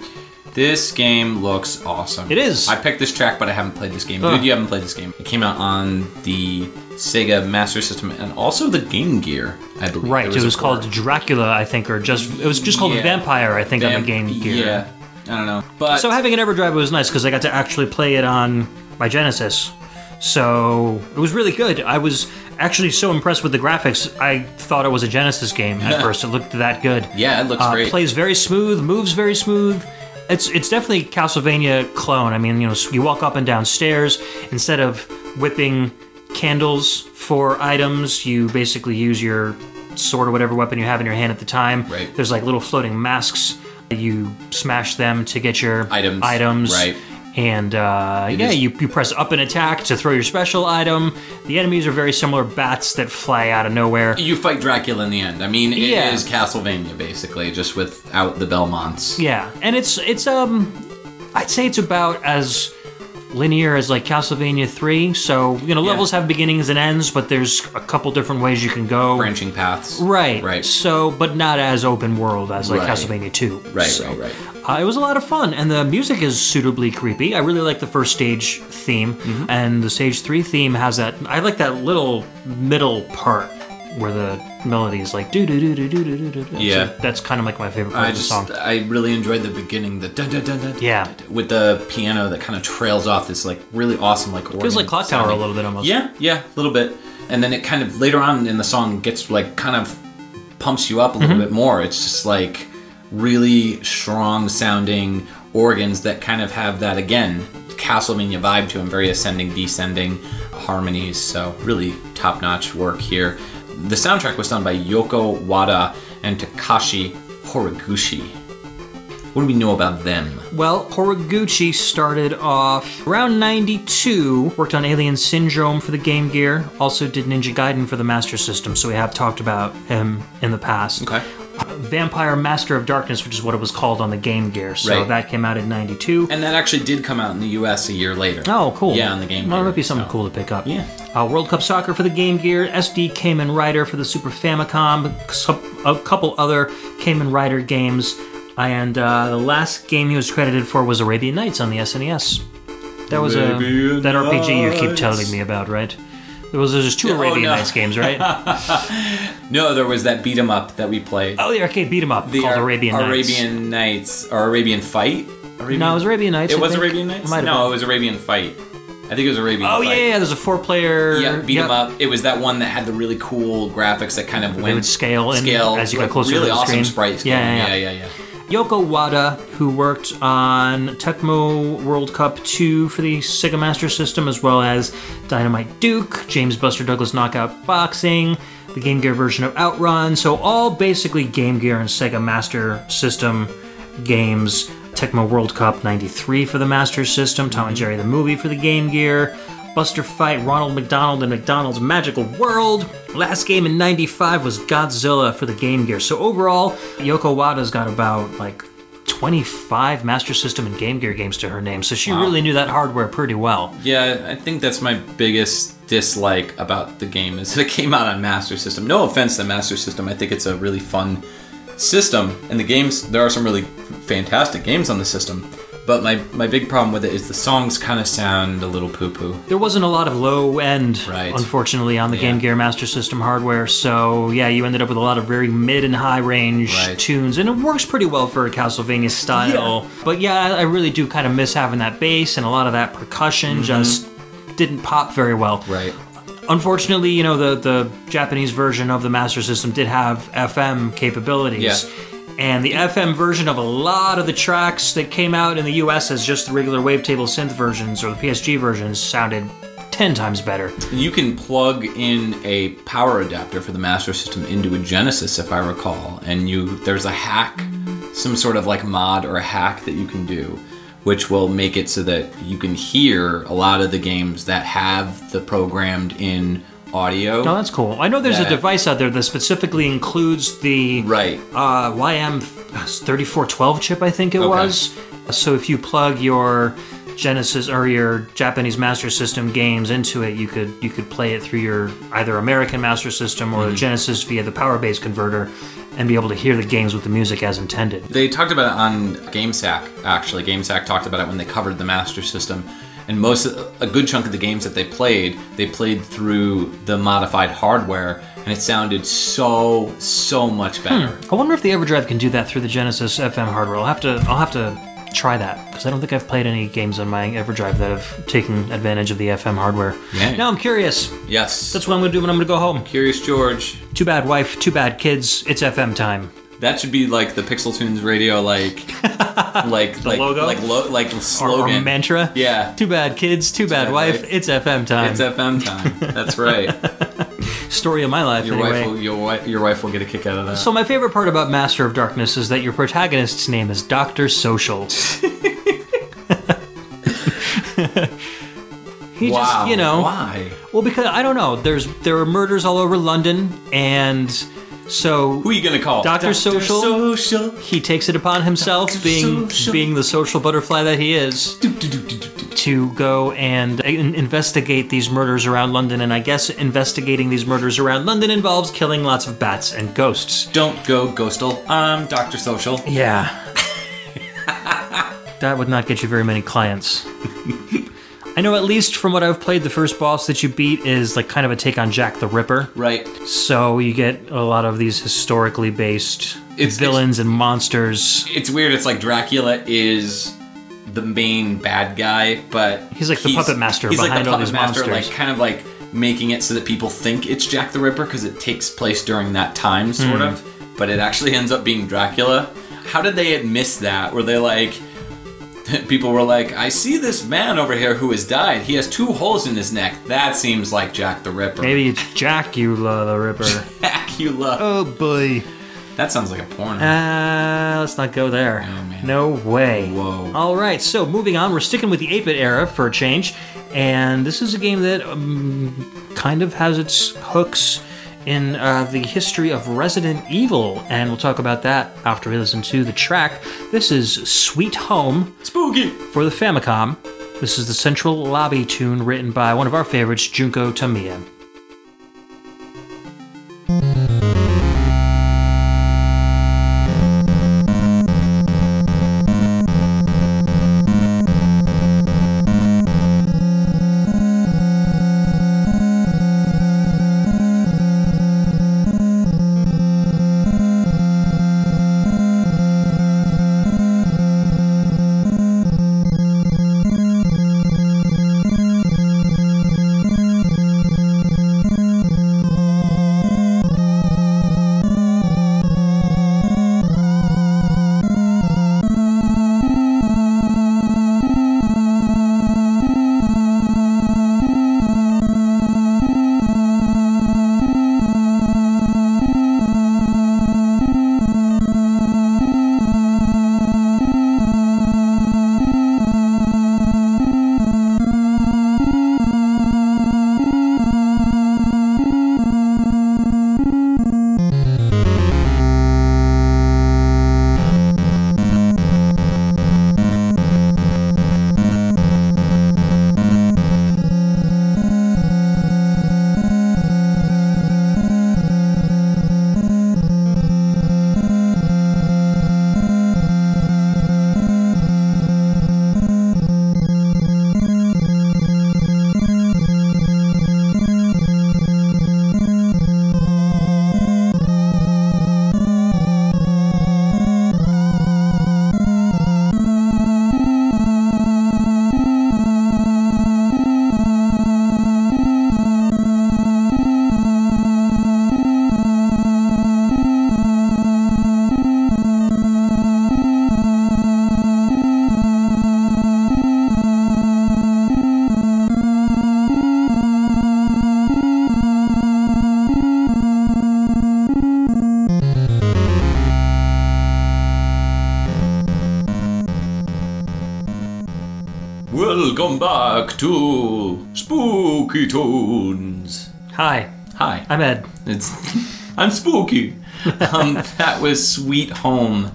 This game looks awesome. It is. I picked this track, but I haven't played this game. Dude, you haven't played this game. It came out on the Sega Master System and also the Game Gear, I believe. Right. There It was a called port. Dracula, I think, or just it was just called Yeah. Vampire, I think, on Vamp- the Game Gear. Yeah. I don't know. But So having an EverDrive was nice because I got to actually play it on my Genesis. So it was really good. I was actually so impressed with the graphics. I thought it was a Genesis game at first. It looked that good. Yeah, it looks Uh, great. Plays very smooth, moves very smooth. It's it's definitely Castlevania clone. I mean, you know, you walk up and down stairs instead of whipping candles for items. You basically use your sword or whatever weapon you have in your hand at the time. Right. There's like little floating masks. You smash them to get your Items, Items. right. And uh, yeah, is- you, you press up and attack to throw your special item. The enemies are very similar bats that fly out of nowhere. you fight Dracula in the end. I mean, it is Yeah. Castlevania basically, just without the Belmonts. Yeah, and it's it's um, I'd say it's about as linear as like Castlevania three. So you know, Yeah. levels have beginnings and ends, but there's a couple different ways you can go. Branching paths. Right, Right. So, but not as open world as like Right. Castlevania two. Right, So, right, right. Uh, it was a lot of fun, and the music is suitably creepy. I really like the first stage theme, Mm-hmm. and the stage three theme has that. I like that little middle part where the melody is like do do do do do do do do. Yeah. that's kind of like my favorite part I of the just song. I really enjoyed the beginning, the dun dun dun dun. Yeah. dun, dun, with the piano that kind of trails off this like really awesome like Feels like Clock Tower a little bit almost. Yeah, yeah, a little bit. And then it kind of later on in the song gets like kind of pumps you up a little Mm-hmm. bit more. It's just like really strong sounding organs that kind of have that again Castlevania vibe to them, very ascending, descending harmonies. So really top notch work here. The soundtrack was done by Yoko Wada and Takashi Horiguchi. What do we know about them? Well, Horiguchi started off around 92, worked on Alien Syndrome for the Game Gear, also did Ninja Gaiden for the Master System, so we have talked about him in the past. Okay. Vampire Master of Darkness, which is what it was called on the Game Gear, so Right. that came out in 92. And that actually did come out in the US a year later. Oh, cool. Yeah, on the Game Well, that Gear, might be something so. cool to pick up. Yeah. Uh, World Cup Soccer for the Game Gear, SD Kamen Rider for the Super Famicom, some- a couple other Kamen Rider games, and uh, the last game he was credited for was Arabian Nights on the SNES. That was a Arabian that RPG you keep Nights. telling me about, right? There was there's two oh, Arabian no. Nights games, right? No, there was that beat 'em up that we played. oh, the arcade beat 'em up the called Ar- Arabian Nights. Arabian Nights or Arabian Fight. Arabian- No, it was Arabian Nights. It I was think. Arabian Nights. It No, been. it was Arabian Fight. I think it was Arabian. Oh Fight. yeah, yeah, yeah, there's a four-player. Yeah, beat 'em yep. up. It was that one that had the really cool graphics that kind of went would scale scale as you got closer to the awesome screen. sprite scale. Yeah, yeah, yeah, yeah. yeah, yeah. Yoko Wada, who worked on Tecmo World Cup 2 for the Sega Master System, as well as Dynamite Duke, James Buster Douglas Knockout Boxing, the Game Gear version of Outrun. So, all basically Game Gear and Sega Master System games. Tecmo World Cup 93 for the Master System, Tom and mm-hmm. Jerry the movie for the Game Gear, Buster Fight, Ronald McDonald, and McDonald's Magical World. Last game in 95 was Godzilla for the Game Gear. So overall, Yoko Wada's got about like 25 Master System and Game Gear games to her name, so she really knew that hardware pretty well. Yeah, I think that's my biggest dislike about the game is that it came out on Master System. No offense to Master System, I think it's a really fun system, and the games there are some really fantastic games on the system. But my, my big problem with it is the songs kind of sound a little poo poo. There wasn't a lot of low end, Right. unfortunately, on the Yeah. Game Gear Master System hardware. So yeah, you ended up with a lot of very mid and high range Right. tunes, and it works pretty well for a Castlevania style. But yeah, I really do kind of miss having that bass and a lot of that percussion mm-hmm. just didn't pop very well. Right. Unfortunately, you know the the Japanese version of the Master System did have FM capabilities. Yeah. And the FM version of a lot of the tracks that came out in the US as just the regular wavetable synth versions or the PSG versions sounded 10 times better. You can plug in a power adapter for the Master System into a Genesis, if I recall, and you there's a hack, some sort of like mod or a hack that you can do, which will make it so that you can hear a lot of the games that have the programmed in audio. Oh, that's cool. I know there's a device out there that specifically includes the Right. uh, YM3412 chip, I think it was. So if you plug your Genesis or your Japanese Master System games into it, you could you could play it through your either American Master System or the Genesis via the Power Base converter, and be able to hear the games with the music as intended. They talked about it on GameSack. Actually, GameSack talked about it when they covered the Master System, and most a good chunk of the games that they played, they played through the modified hardware, and it sounded so so much hmm. better. I wonder if the EverDrive can do that through the Genesis FM hardware. I'll have to I'll have to try that because I don't think I've played any games on my EverDrive that have taken advantage of the FM hardware. Yeah. Now I'm curious. Yes. That's what I'm gonna do when I'm gonna go home. Curious George. Too bad wife, too bad kids. It's FM time. That should be like the Pixel Tunes radio, like, like, like, logo? like, lo- like Or, or slogan. mantra. Yeah. Too bad kids, too bad bad wife. wife. It's FM time. It's FM time. That's right. Story of my life. Your anyway. wife will your wife your wife will get a kick out of that. So my favorite part about Master of Darkness is that your protagonist's name is Doctor Social. he wow. just, you know, why? well because I don't know. There's there are murders all over London, and so Who are you gonna call? Dr. Social? Social. he takes it upon himself, Dr. being Social. being the social butterfly that he is, to go and uh, in- investigate these murders around London. And I guess investigating these murders around London involves killing lots of bats and ghosts. Don't go ghostal. I'm Dr. Social. Yeah. that would not get you very many clients. I know at least from what I've played, the first boss that you beat is like kind of a take on Jack the Ripper. Right. So you get a lot of these historically based It's- villains and monsters. It's weird. It's like Dracula is the main bad guy, but He's like the puppet master He's like behind the all puppet these master, monsters. like kind of like making it so that people think it's Jack the Ripper because it takes place during that time, sort Hmm. of. But it actually ends up being Dracula. How did they miss that? Were they like? People were like, I see this man over here who has died. He has two holes in his neck. That seems like Jack the Ripper. Maybe it's Jackula the Ripper. Dracula. oh boy. That sounds like a porno. Uh, let's not go there. Oh, man. No way. Whoa. All right, so moving on, we're sticking with the 8 bit era for a change. And this is a game that um, kind of has its hooks in uh, the history of Resident Evil. And we'll talk about that after we listen to the track. This is Sweet Home Spooky. for the Famicom. This is the central lobby tune written by one of our favorites, Junko Tamiya. Welcome back to Spooky Tunes. Hi, Hi. I'm Ed. It's I'm spooky. um, that was Sweet Home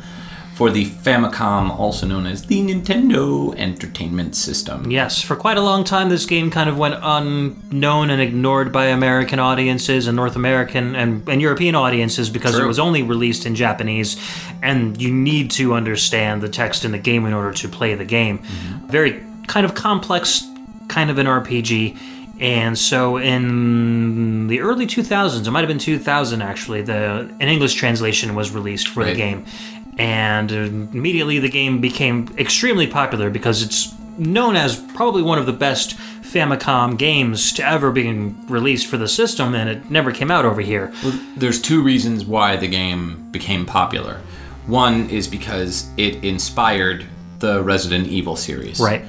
for the Famicom, also known as the Nintendo Entertainment System. Yes, for quite a long time, this game kind of went unknown and ignored by American audiences and North American and, and European audiences because True. it was only released in Japanese, and you need to understand the text in the game in order to play the game. Very kind of complex, kind of an RPG. And so in the early 2000s, it might have been 2000 actually, the an English translation was released for the game. And immediately the game became extremely popular because it's known as probably one of the best Famicom games to ever be released for the system, and it never came out over here. There's two reasons why the game became popular. One is because it inspired the Resident Evil series. Right.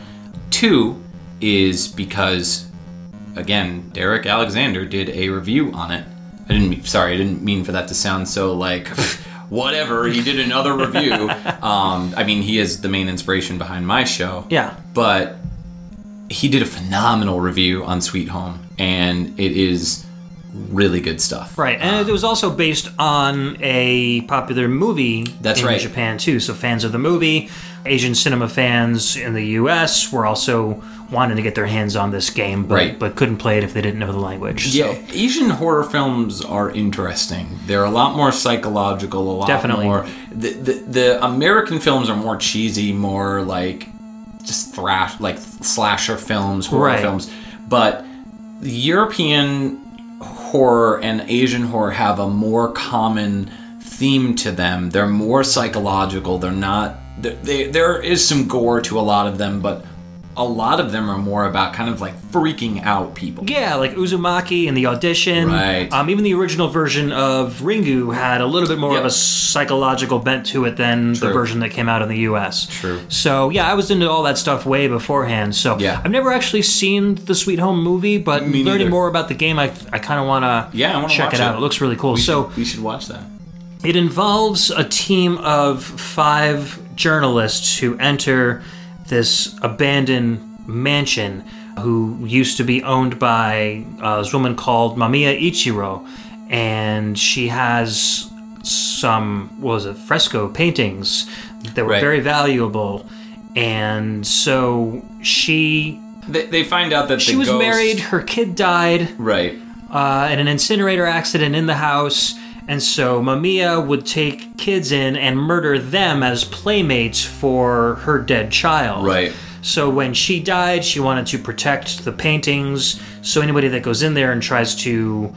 Two is because, again, Derek Alexander did a review on it. I didn't. mean- Sorry, I didn't mean for that to sound so like. Whatever, he did another review. Um, I mean, he is the main inspiration behind my show. Yeah. But he did a phenomenal review on Sweet Home, and it is really good stuff. Right, and it was also based on a popular movie That's in right. Japan too. So fans of the movie, Asian cinema fans in the U.S. were also wanting to get their hands on this game, but, Right. but couldn't play it if they didn't know the language. Yeah, So. Asian horror films are interesting. They're a lot more psychological, a lot Definitely. more. The, the the American films are more cheesy, more like just thrash, like slasher films, horror Right. films. But European horror and Asian horror have a more common theme to them. They're more psychological. They're not. They, they, there is some gore to a lot of them, but a lot of them are more about kind of like freaking out people. Yeah, like Uzumaki and the audition. Right. Um, even the original version of Ringu had a little bit more of a psychological bent to it than the version that came out in the U.S. True. So yeah, I was into all that stuff way beforehand. So Yeah. I've never actually seen the Sweet Home movie, but Me learning neither. more about the game, I, I kind of want to Yeah, I check it out. it. It looks really cool. We so should, we should watch that. it involves a team of five journalists who enter this abandoned mansion who used to be owned by uh, this woman called Mamiya Ichiro. And she has some, what was it, fresco paintings that were Right. very valuable. And so she They, they find out that she was ghost- married, her kid died, Right. uh, in an incinerator accident in the house. And so Mamiya would take kids in and murder them as playmates for her dead child. Right. So when she died, she wanted to protect the paintings. So anybody that goes in there and tries to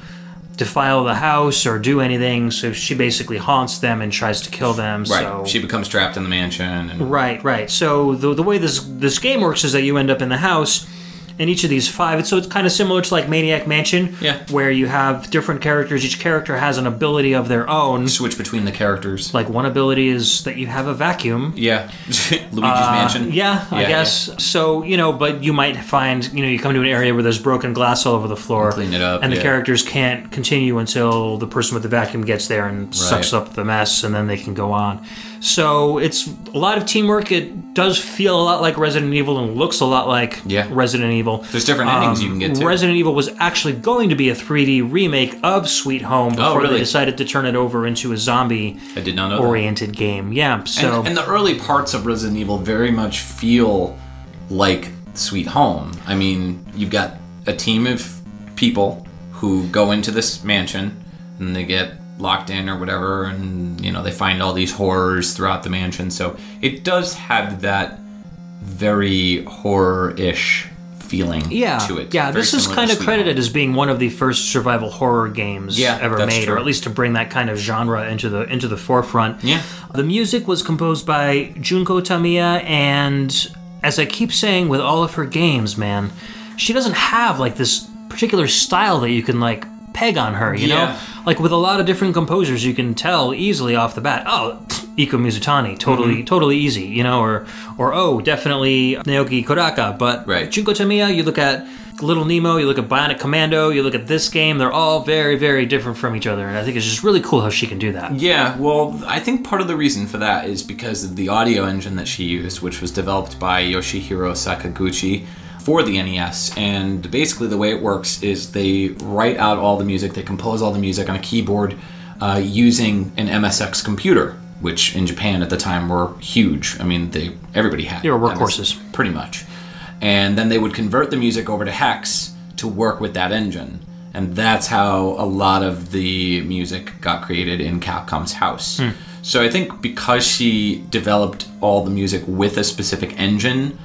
defile the house or do anything, so she basically haunts them and tries to kill them. Right. So She becomes trapped in the mansion. And, Right, right. So the, the way this this game works is that you end up in the house, and each of these five. So it's kind of similar to like Maniac Mansion, Yeah. where you have different characters. Each character has an ability of their own. switch between the characters. Like one ability is that you have a vacuum. yeah. Luigi's Mansion. Uh, Yeah, I Yeah, guess. So, you know, but you might find, you know, you come to an area where there's broken glass all over the floor. Clean it up, And the characters can't continue until the person with the vacuum gets there and sucks up the mess and then they can go on. So it's a lot of teamwork. It does feel a lot like Resident Evil and looks a lot like Yeah. Resident Evil. There's different endings um, you can get to. Resident Evil was actually going to be a 3D remake of Sweet Home oh, before Oh, really? they decided to turn it over into a zombie I did not know that. oriented game. Yeah. So and, and the early parts of Resident Evil very much feel like Sweet Home. I mean, you've got a team of people who go into this mansion and they get locked in or whatever, and you know they find all these horrors throughout the mansion. So it does have that very horror-ish feeling yeah, to it. Yeah, Very this is kind of credited Home. as being one of the first survival horror games Yeah, ever made, or at least to bring that kind of genre into the into the forefront. Yeah. The music was composed by Junko Tamiya, and as I keep saying with all of her games, man, she doesn't have like this particular style that you can like peg on her. You Yeah. know, like with a lot of different composers, you can tell easily off the bat. Oh. Iko Mizutani, totally, Mm-hmm. totally easy, you know, or, or oh, definitely Naoki Kodaka. But Right. Junko Tamiya, you look at Little Nemo, you look at Bionic Commando, you look at this game, they're all very, very different from each other. And I think it's just really cool how she can do that. Yeah, well, I think part of the reason for that is because of the audio engine that she used, which was developed by Yoshihiro Sakaguchi for the NES. And basically, the way it works is they write out all the music, they compose all the music on a keyboard uh, using an MSX computer, which in Japan at the time were huge. I mean, they everybody had. They were workhorses. pretty much. And then they would convert the music over to hex to work with that engine. And that's how a lot of the music got created in Capcom's house. So I think because she developed all the music with a specific engine,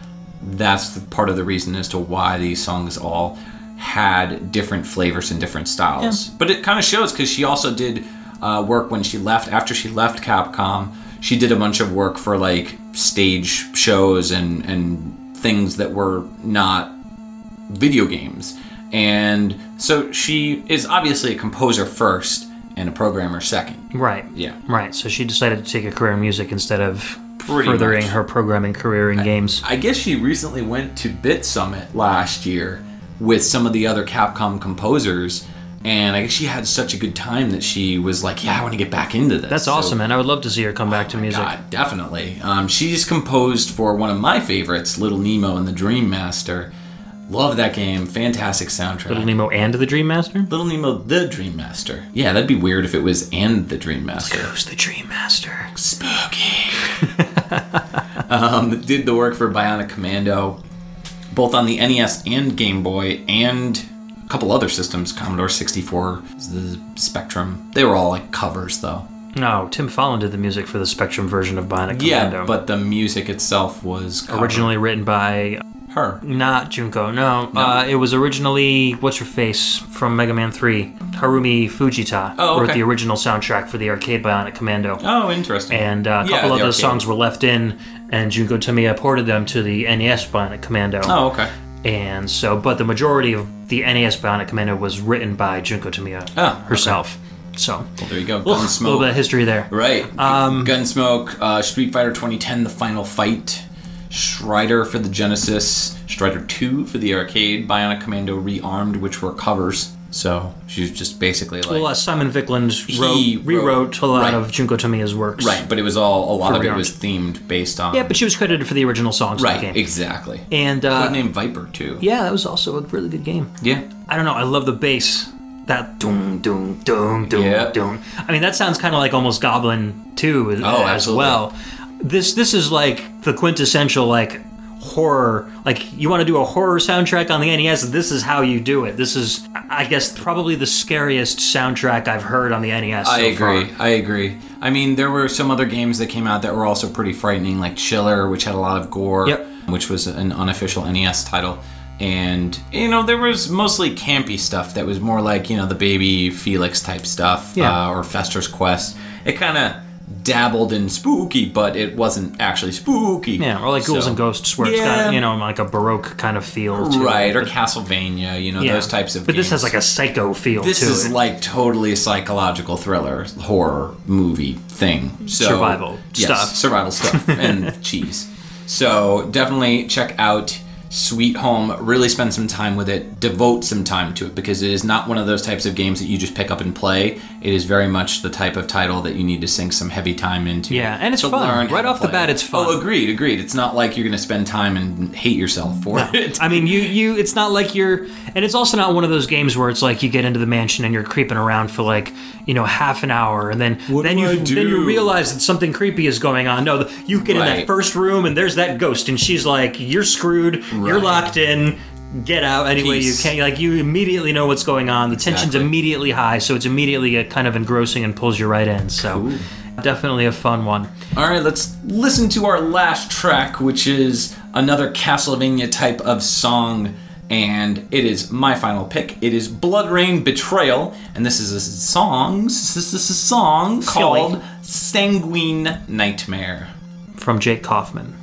that's the part of the reason as to why these songs all had different flavors and different styles. But it kind of shows because she also did uh, work when she left. After she left Capcom, she did a bunch of work for like stage shows and and things that were not video games. And so she is obviously a composer first and a programmer second. Right. Yeah. Right. So she decided to take a career in music instead of Pretty furthering much. her programming career in games. I guess she recently went to Bit Summit last year with some of the other Capcom composers, and I guess she had such a good time that she was like, "Yeah, I want to get back into this." That's So- awesome, man. I would love to see her come back to music. God, definitely. Um, she's composed for one of my favorites, Little Nemo and the Dream Master. Love that game. Fantastic soundtrack. Little Nemo and the Dream Master? Little Nemo, the Dream Master. Yeah, that'd be weird if it was and the Dream Master. Who's the Dream Master? Spooky. um, did the work for Bionic Commando, both on the NES and Game Boy, and a couple other systems, Commodore 64, the Spectrum. They were all like covers, though. No, Tim Follin did the music for the Spectrum version of Bionic Yeah, Commando. but the music itself was covered. originally written by her. not Junko. No, Uh, it was originally what's her face from Mega Man Three, Harumi Fujita Oh, wrote the original soundtrack for the arcade Bionic Commando. Oh, interesting. And uh, a couple the of those songs were left in, and Junko Tamiya ported them to the NES Bionic Commando. Oh, okay. And so, but the majority of the NES Bionic Commando was written by Junko Tamiya Oh, okay. herself. So, Well, there you go. Ugh, a little bit of history there. Right. Um, Gunsmoke, uh, Street Fighter 2010, The Final Fight, Strider for the Genesis, Strider 2 for the arcade, Bionic Commando Rearmed, which were covers. So she's just basically like. Well, uh, Simon Viklund wrote, rewrote a lot right. of Junko Tamiya's works. right, but it was all, a lot of it was themed based on. Yeah, but she was credited for the original songs Right, the game. exactly. And uh, Codename Viper, too. yeah, that was also a really good game. Yeah. I don't know. I love the bass. That doom doom doom doom Yeah. doom. I mean, that sounds kind of like almost Goblin 2 Oh, as absolutely. well. This this is like the quintessential like horror. Like you want to do a horror soundtrack on the NES. This is how you do it. This is, I guess, probably the scariest soundtrack I've heard on the NES. I so far. agree. I agree. I mean, there were some other games that came out that were also pretty frightening, like Chiller, which had a lot of gore, Yep. which was an unofficial NES title. And, you know, there was mostly campy stuff that was more like, you know, the Baby Felix type stuff Yeah. uh, or Fester's Quest. It kind of dabbled in spooky, but it wasn't actually spooky. Yeah, or like Ghouls So- and Ghosts, where it's got you know like a baroque kind of feel. To Right, it. or Castlevania, you know, yeah. those types of But this has like a psycho feel This is it. like totally a psychological thriller, horror movie thing. So, Survival yes, stuff. Survival stuff and cheese. So definitely check out Sweet Home. Really spend some time with it. Devote some time to it because it is not one of those types of games that you just pick up and play. It is very much the type of title that you need to sink some heavy time into. Yeah, and it's fun. Right off the bat, it's fun. Oh, agreed, agreed. It's not like you're going to spend time and hate yourself for it. I mean, you you it's not like you're, and it's also not one of those games where it's like you get into the mansion and you're creeping around for like you know half an hour and then then do you then you realize that something creepy is going on. No, you get in that first room and there's that ghost and she's like, "You're screwed. You're locked in." Get out any way you Peace. can. Like you immediately know what's going on. The tension's Exactly. immediately high, so it's immediately uh, kind of engrossing and pulls you right in. So definitely a fun one. All right, let's listen to our last track, which is another Castlevania type of song, and it is my final pick. It is BloodRayne Betrayal, and this is a song. This is a song called Sanguine Nightmare. From Jake Kaufman.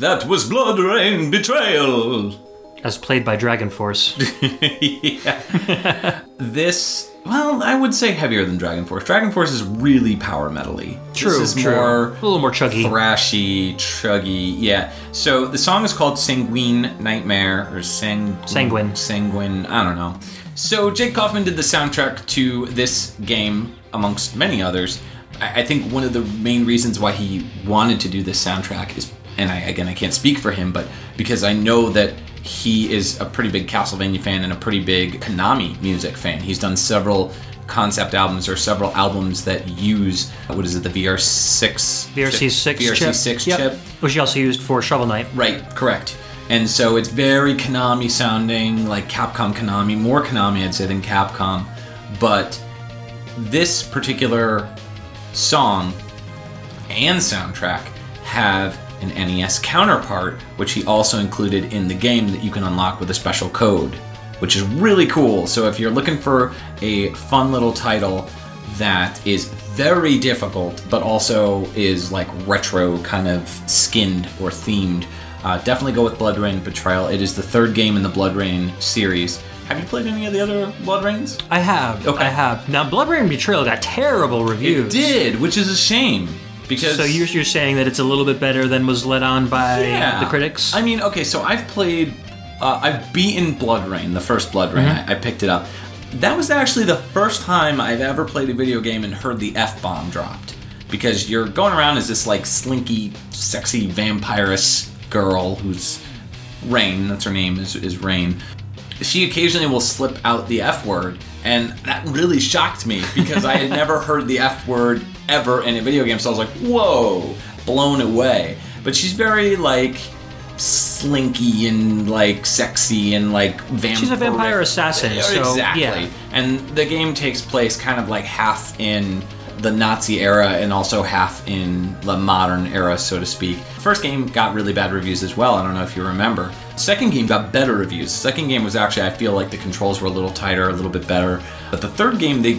That was BloodRayne Betrayal. As played by Dragon Force. this, well, I would say heavier than Dragon Force. Dragon Force is really power metally. True, This is true. more a little more chuggy. thrashy, chuggy. Yeah. So the song is called Sanguine Nightmare or Sang- Sanguine. Sanguine. I don't know. So Jake Kaufman did the soundtrack to this game, amongst many others. I, I think one of the main reasons why he wanted to do this soundtrack is, and I, again I can't speak for him, but because I know that he is a pretty big Castlevania fan and a pretty big Konami music fan. He's done several concept albums or several albums that use what is it the VR6 VRC six chip. VRC6 Yep. chip Which he also used for Shovel Knight. Right, correct. And so it's very Konami sounding, like Capcom Konami, more Konami I'd say than Capcom. But this particular song and soundtrack have an NES counterpart, which he also included in the game that you can unlock with a special code, which is really cool. So if you're looking for a fun little title that is very difficult, but also is like retro kind of skinned or themed, uh, definitely go with BloodRayne Betrayal. It is the third game in the BloodRayne series. Have you played any of the other Blood Rains? I have. Okay. I have. Now, BloodRayne Betrayal got terrible reviews. It did, which is a shame because So you're, you're saying that it's a little bit better than was led on by Yeah. the critics? I mean, okay, so I've played, uh, I've beaten BloodRayne, the first BloodRayne. Mm-hmm. I, I picked it up. That was actually the first time I've ever played a video game and heard the F bomb dropped. Because you're going around as this, like, slinky, sexy vampiress girl who's Rayne, that's her name, is, is Rayne. She occasionally will slip out the F word, and that really shocked me because I had never heard the F word ever in a video game, so I was like, whoa, blown away. But she's very, like, slinky and like sexy and like vampire. She's a vampire assassin, so, exactly. yeah. And the game takes place kind of like half in the Nazi era and also half in the modern era, so to speak. First game got really bad reviews as well. I don't know if you remember. Second game got better reviews. Second game was actually I feel like the controls were a little tighter, a little bit better. But the third game they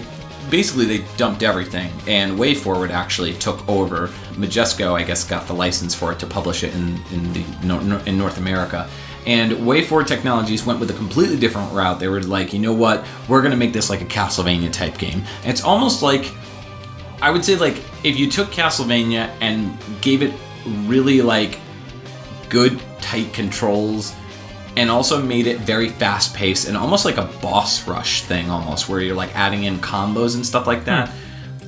basically they dumped everything and WayForward actually took over. Majesco I guess got the license for it to publish it in in the in North America. And WayForward Technologies went with a completely different route. They were like, you know what, we're gonna make this like a Castlevania type game. And it's almost like I would say like if you took Castlevania and gave it really like good tight controls and also made it very fast paced and almost like a boss rush thing almost where you're like adding in combos and stuff like that.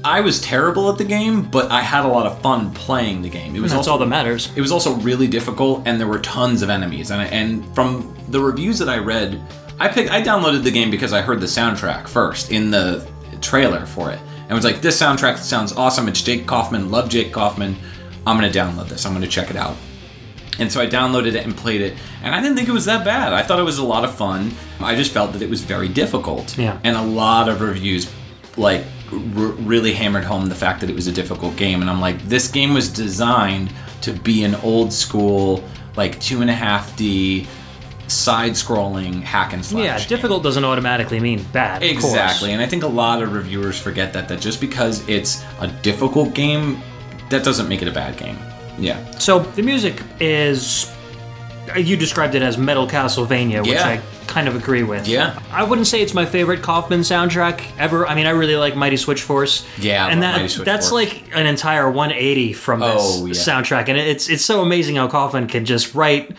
I was terrible at the game, but I had a lot of fun playing the game. It was That's also all that matters. it was also really difficult, and there were tons of enemies. And, I, and from the reviews that I read, I picked, I downloaded the game because I heard the soundtrack first in the trailer for it, and was like, "This soundtrack sounds awesome. It's Jake Kaufman. Love Jake Kaufman. I'm gonna download this. I'm gonna check it out." And so I downloaded it and played it, and I didn't think it was that bad. I thought it was a lot of fun. I just felt that it was very difficult. Yeah. And a lot of reviews, like, r- really hammered home the fact that it was a difficult game. And I'm like, this game was designed to be an old school, like, two and a half D, side scrolling hack and slash. Yeah, game. difficult doesn't automatically mean bad. Exactly, and I think a lot of reviewers forget that that just because it's a difficult game, that doesn't make it a bad game. Yeah. So the music is. You described it as metal Castlevania, which Yeah. I kind of agree with. Yeah. I wouldn't say it's my favorite Kaufman soundtrack ever. I mean, I really like Mighty Switch Force. Yeah, I and love that Mighty Switch that's Force. like an entire 180 from this Oh, yeah. soundtrack, and it's it's so amazing how Kaufman can just write.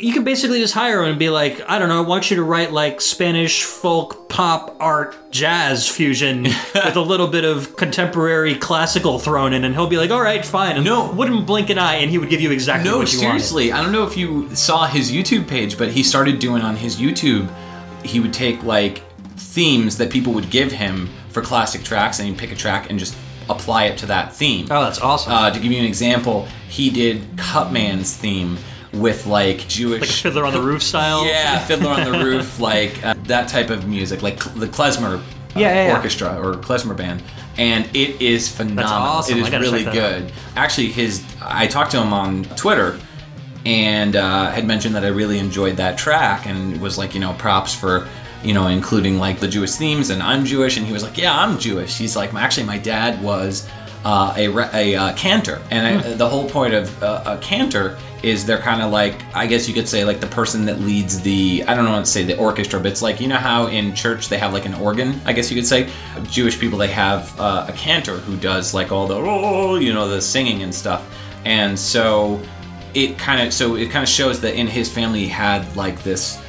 You can basically just hire him and be like, I don't know, I want you to write like Spanish folk pop art jazz fusion with a little bit of contemporary classical thrown in, and he'll be like, all right, fine. And No. wouldn't blink an eye, and he would give you exactly No, what you wanted. seriously. I don't know if you saw his YouTube page, but he started doing on his YouTube. He would take like themes that people would give him for classic tracks, and he'd pick a track and just apply it to that theme. Oh, that's awesome. Uh, to give you an example, he did Cutman's theme with like Jewish like Fiddler on the Roof style. Yeah, Fiddler on the Roof, like uh, that type of music, like cl- the klezmer uh, Yeah, yeah, yeah. orchestra or klezmer band, and it is phenomenal. awesome. It I really good. Actually, his I talked to him on Twitter, and uh, had mentioned that I really enjoyed that track, and was like, you know, props for you know, including like the Jewish themes, and I'm Jewish, and he was like, yeah, I'm Jewish. He's like, actually, my dad was uh, a re- a uh, cantor, and I, the whole point of uh, a cantor is they're kind of like I guess you could say like the person that leads the I don't know what to say the orchestra, but it's like you know how in church they have like an organ. I guess you could say? Jewish people they have uh, a cantor who does like all the oh you know the singing and stuff, and so it kind of so it kind of shows that in his family he had like this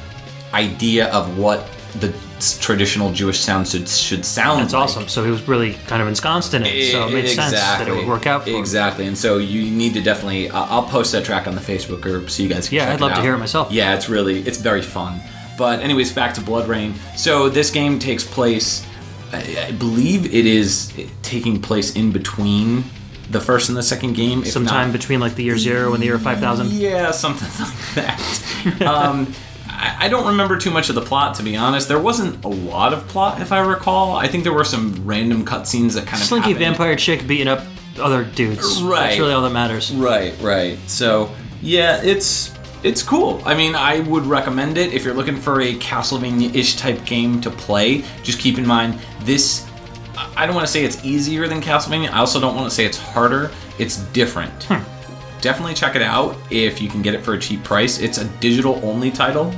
idea of what the traditional Jewish sounds should should sound. That's like. awesome. So he was really kind of ensconced in it. So it made sense that it would work out for him. Exactly, and so you need to definitely. Uh, I'll post that track on the Facebook group so you guys can. Yeah, I'd love to hear it myself. Yeah, it's really it's very fun. But anyways, back to BloodRayne. So this game takes place. I, I believe it is taking place in between the first and the second game. Sometime not- between like the year zero and the year 5000. yeah, something like that. um, I, I don't remember too much of the plot, to be honest. There wasn't a lot of plot, if I recall. I think there were some random cutscenes that kind of Slinky vampire chick beating up other dudes. Right. That's really all that matters. Right, right. So yeah, it's it's cool. I mean, I would recommend it if you're looking for a Castlevania-ish type game to play. Just keep in mind this. I- I don't want to say it's easier than Castlevania. I also don't want to say it's harder. It's different. Hmm. Definitely check it out if you can get it for a cheap price. It's a digital-only title,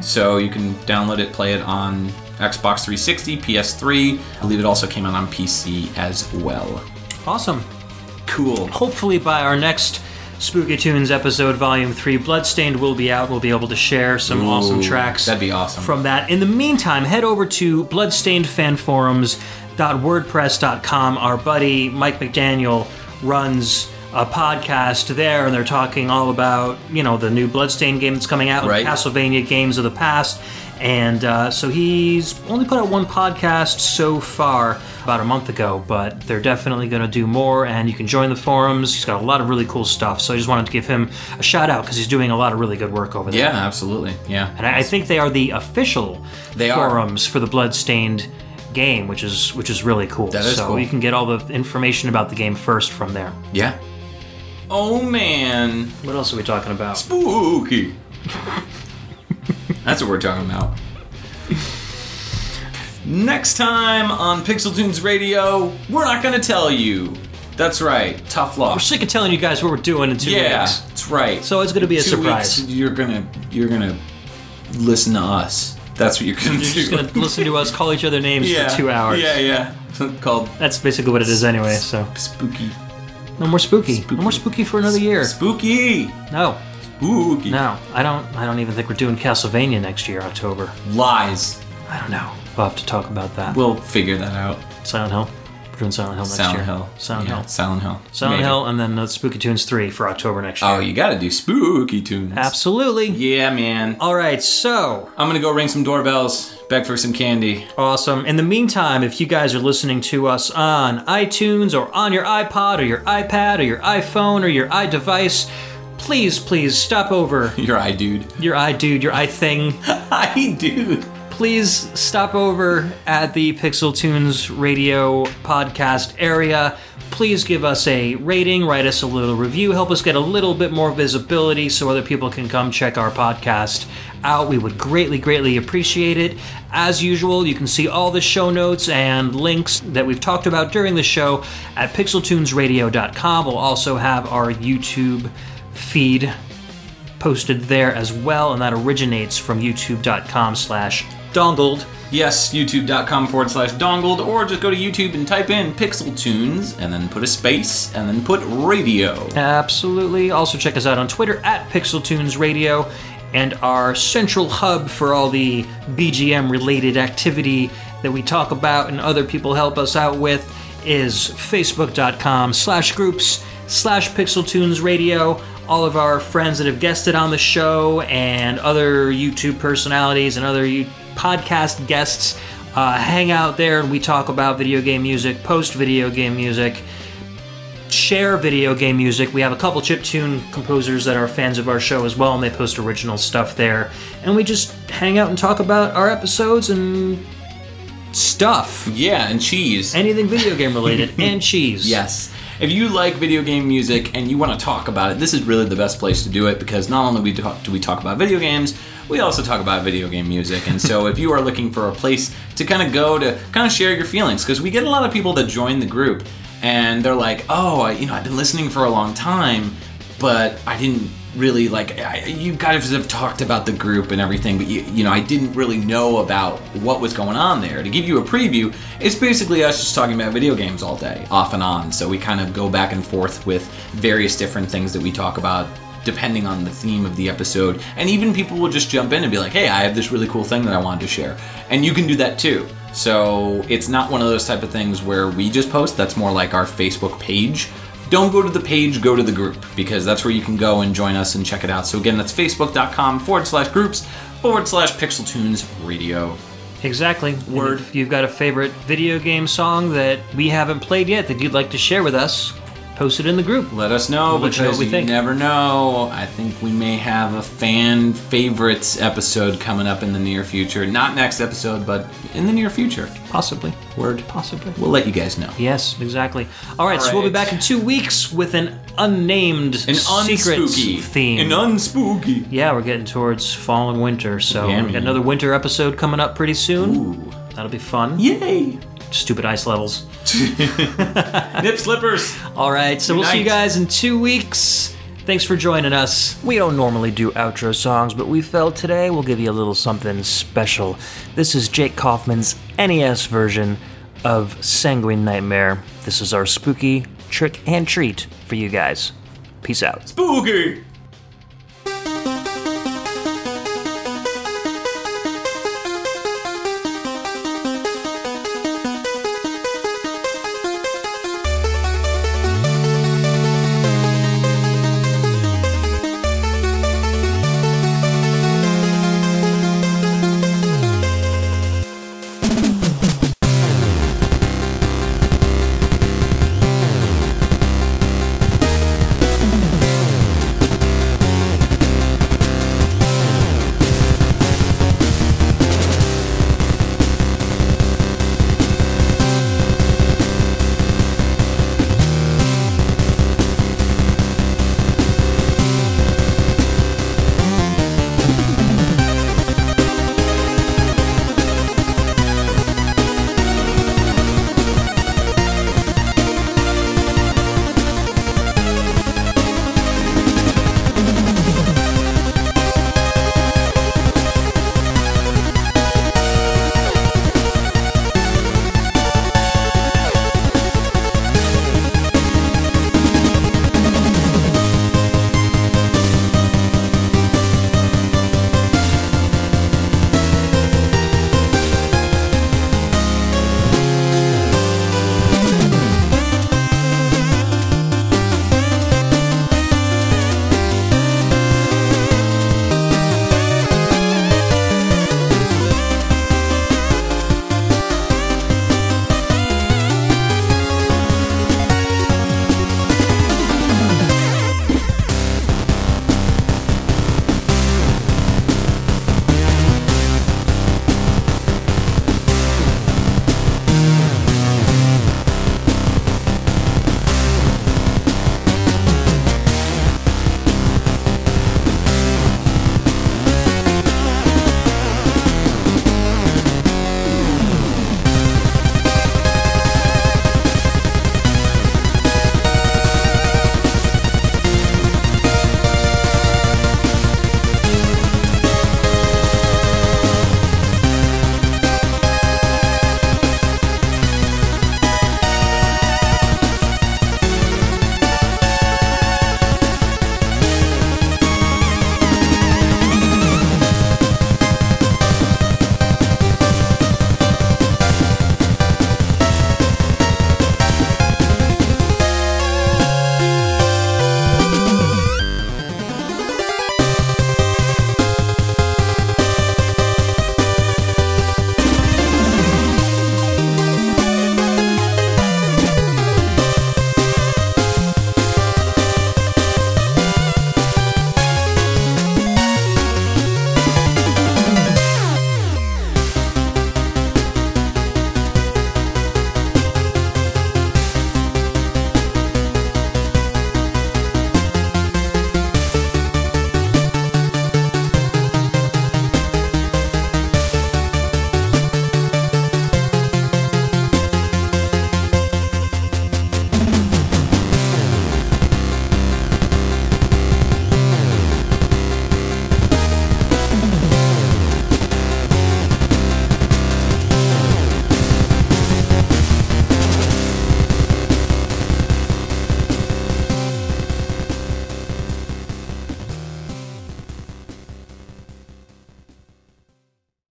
so you can download it, play it on Xbox 360, PS3. I believe it also came out on PC as well. Awesome. Cool. Hopefully, by our next Spooky Tunes episode, Volume 3, Bloodstained will be out. We'll be able to share some awesome tracks. that'd be awesome. From that. In the meantime, head over to bloodstainedfanforums.wordpress.com. Our buddy Mike McDaniel runs a podcast there, and they're talking all about, you know, the new Bloodstained game that's coming out, Right. Castlevania games of the past. And uh, so he's only put out one podcast so far, about a month ago, but they're definitely going to do more. And you can join the forums. He's got a lot of really cool stuff. So I just wanted to give him a shout out because he's doing a lot of really good work over there. Yeah, absolutely. Yeah. And I, I think they are the official They are. forums for the Bloodstained game, which is which is really cool. That is so cool. you can get all the information about the game first from there. Yeah. Oh man, What else are we talking about? spooky. That's what we're talking about. Next time on Pixel Tunes Radio, we're not gonna tell you. That's right, tough luck. We're sick of telling you guys what we're doing in two Yeah, weeks. that's right. So it's going to be a Two surprise. Weeks, you're gonna you're gonna listen to us. That's what you're gonna do. You're do. just going to listen to us call each other names yeah. for two hours. Yeah, yeah. Called That's basically what it is anyway, so. spooky. No more spooky. No more spooky for another year. Spooky. No. Spooky. No. I don't I don't even think we're doing Castlevania next year, October. Lies. I don't know. We'll have to talk about that. We'll figure that out. Silent Hill. We're doing Silent Hill next Silent year. Hill. Silent Yeah, Hill. Silent Hill. Silent Maybe. Hill and then uh, Spooky Tunes 3 for October next year. Oh, you gotta do spooky tunes. Absolutely. Yeah, man. All right, so I'm gonna go ring some doorbells, beg for some candy. Awesome. In the meantime, if you guys are listening to us on iTunes or on your iPod or your iPad or your iPhone or your iDevice, please, please stop over Your iDude. your iDude, your iThing. Hi, dude. Please stop over at the Pixel Tunes Radio podcast area. Please give us a rating, write us a little review, help us get a little bit more visibility so other people can come check our podcast out. We would greatly, greatly appreciate it. As usual, you can see all the show notes and links that we've talked about during the show at pixeltunesradio.com. We'll also have our YouTube feed posted there as well, and that originates from youtube.com slash dongled. Yes, youtube.com forward slash dongled, or just go to YouTube and type in Pixel Tunes, and then put a space, and then put radio. Absolutely. Also check us out on Twitter at Pixel Tunes Radio and our central hub for all the BGM related activity that we talk about and other people help us out with is facebook.com slash groups slash pixeltunes radio all of our friends that have guested on the show and other youtube personalities and other podcast guests uh, hang out there and we talk about video game music post video game music share video game music. We have a couple chiptune composers that are fans of our show as well, and they post original stuff there. And we just hang out and talk about our episodes and stuff. Yeah, and cheese. Anything video game related and cheese. yes. if you like video game music and you want to talk about it, this is really the best place to do it because not only we talk, do we talk about video games, we also talk about video game music. And so if you are looking for a place to kind of go to kind of share your feelings, because we get a lot of people that join the group and they're like, oh, I- you know, I've been listening for a long time, but I didn't really like I, you guys have talked about the group and everything but you, you know i didn't really know about what was going on there to give you a preview it's basically us just talking about video games all day off and on so we kind of go back and forth with various different things that we talk about depending on the theme of the episode and even people will just jump in and be like hey i have this really cool thing that i wanted to share and you can do that too so it's not one of those type of things where we just post that's more like our facebook page don't go to the page, go to the group because that's where you can go and join us and check it out. So again, that's facebook.com forward slash groups forward slash Pixel Tunes Radio. Exactly. And Word. If you've got a favorite video game song that we haven't played yet that you'd like to share with us, post it in the group. Let us know We'll know because what we you think. never know. I think we may have a fan favorites episode coming up in the near future. Not next episode, but in the near future. Possibly. Word. Possibly. We'll let you guys know. Yes, exactly. All right, so we'll be back in two weeks with an unnamed An secret unspooky theme. An unspooky. yeah, we're getting towards fall and winter, so we got another winter episode coming up pretty soon. Ooh. That'll be fun. Yay! Stupid ice levels. Nip slippers. All right, so we'll see you guys in two weeks. Thanks for joining us. We don't normally do outro songs, but we felt today we'll give you a little something special. This is Jake Kaufman's NES version of Sanguine Nightmare. This is our spooky trick and treat for you guys. Peace out. Spooky.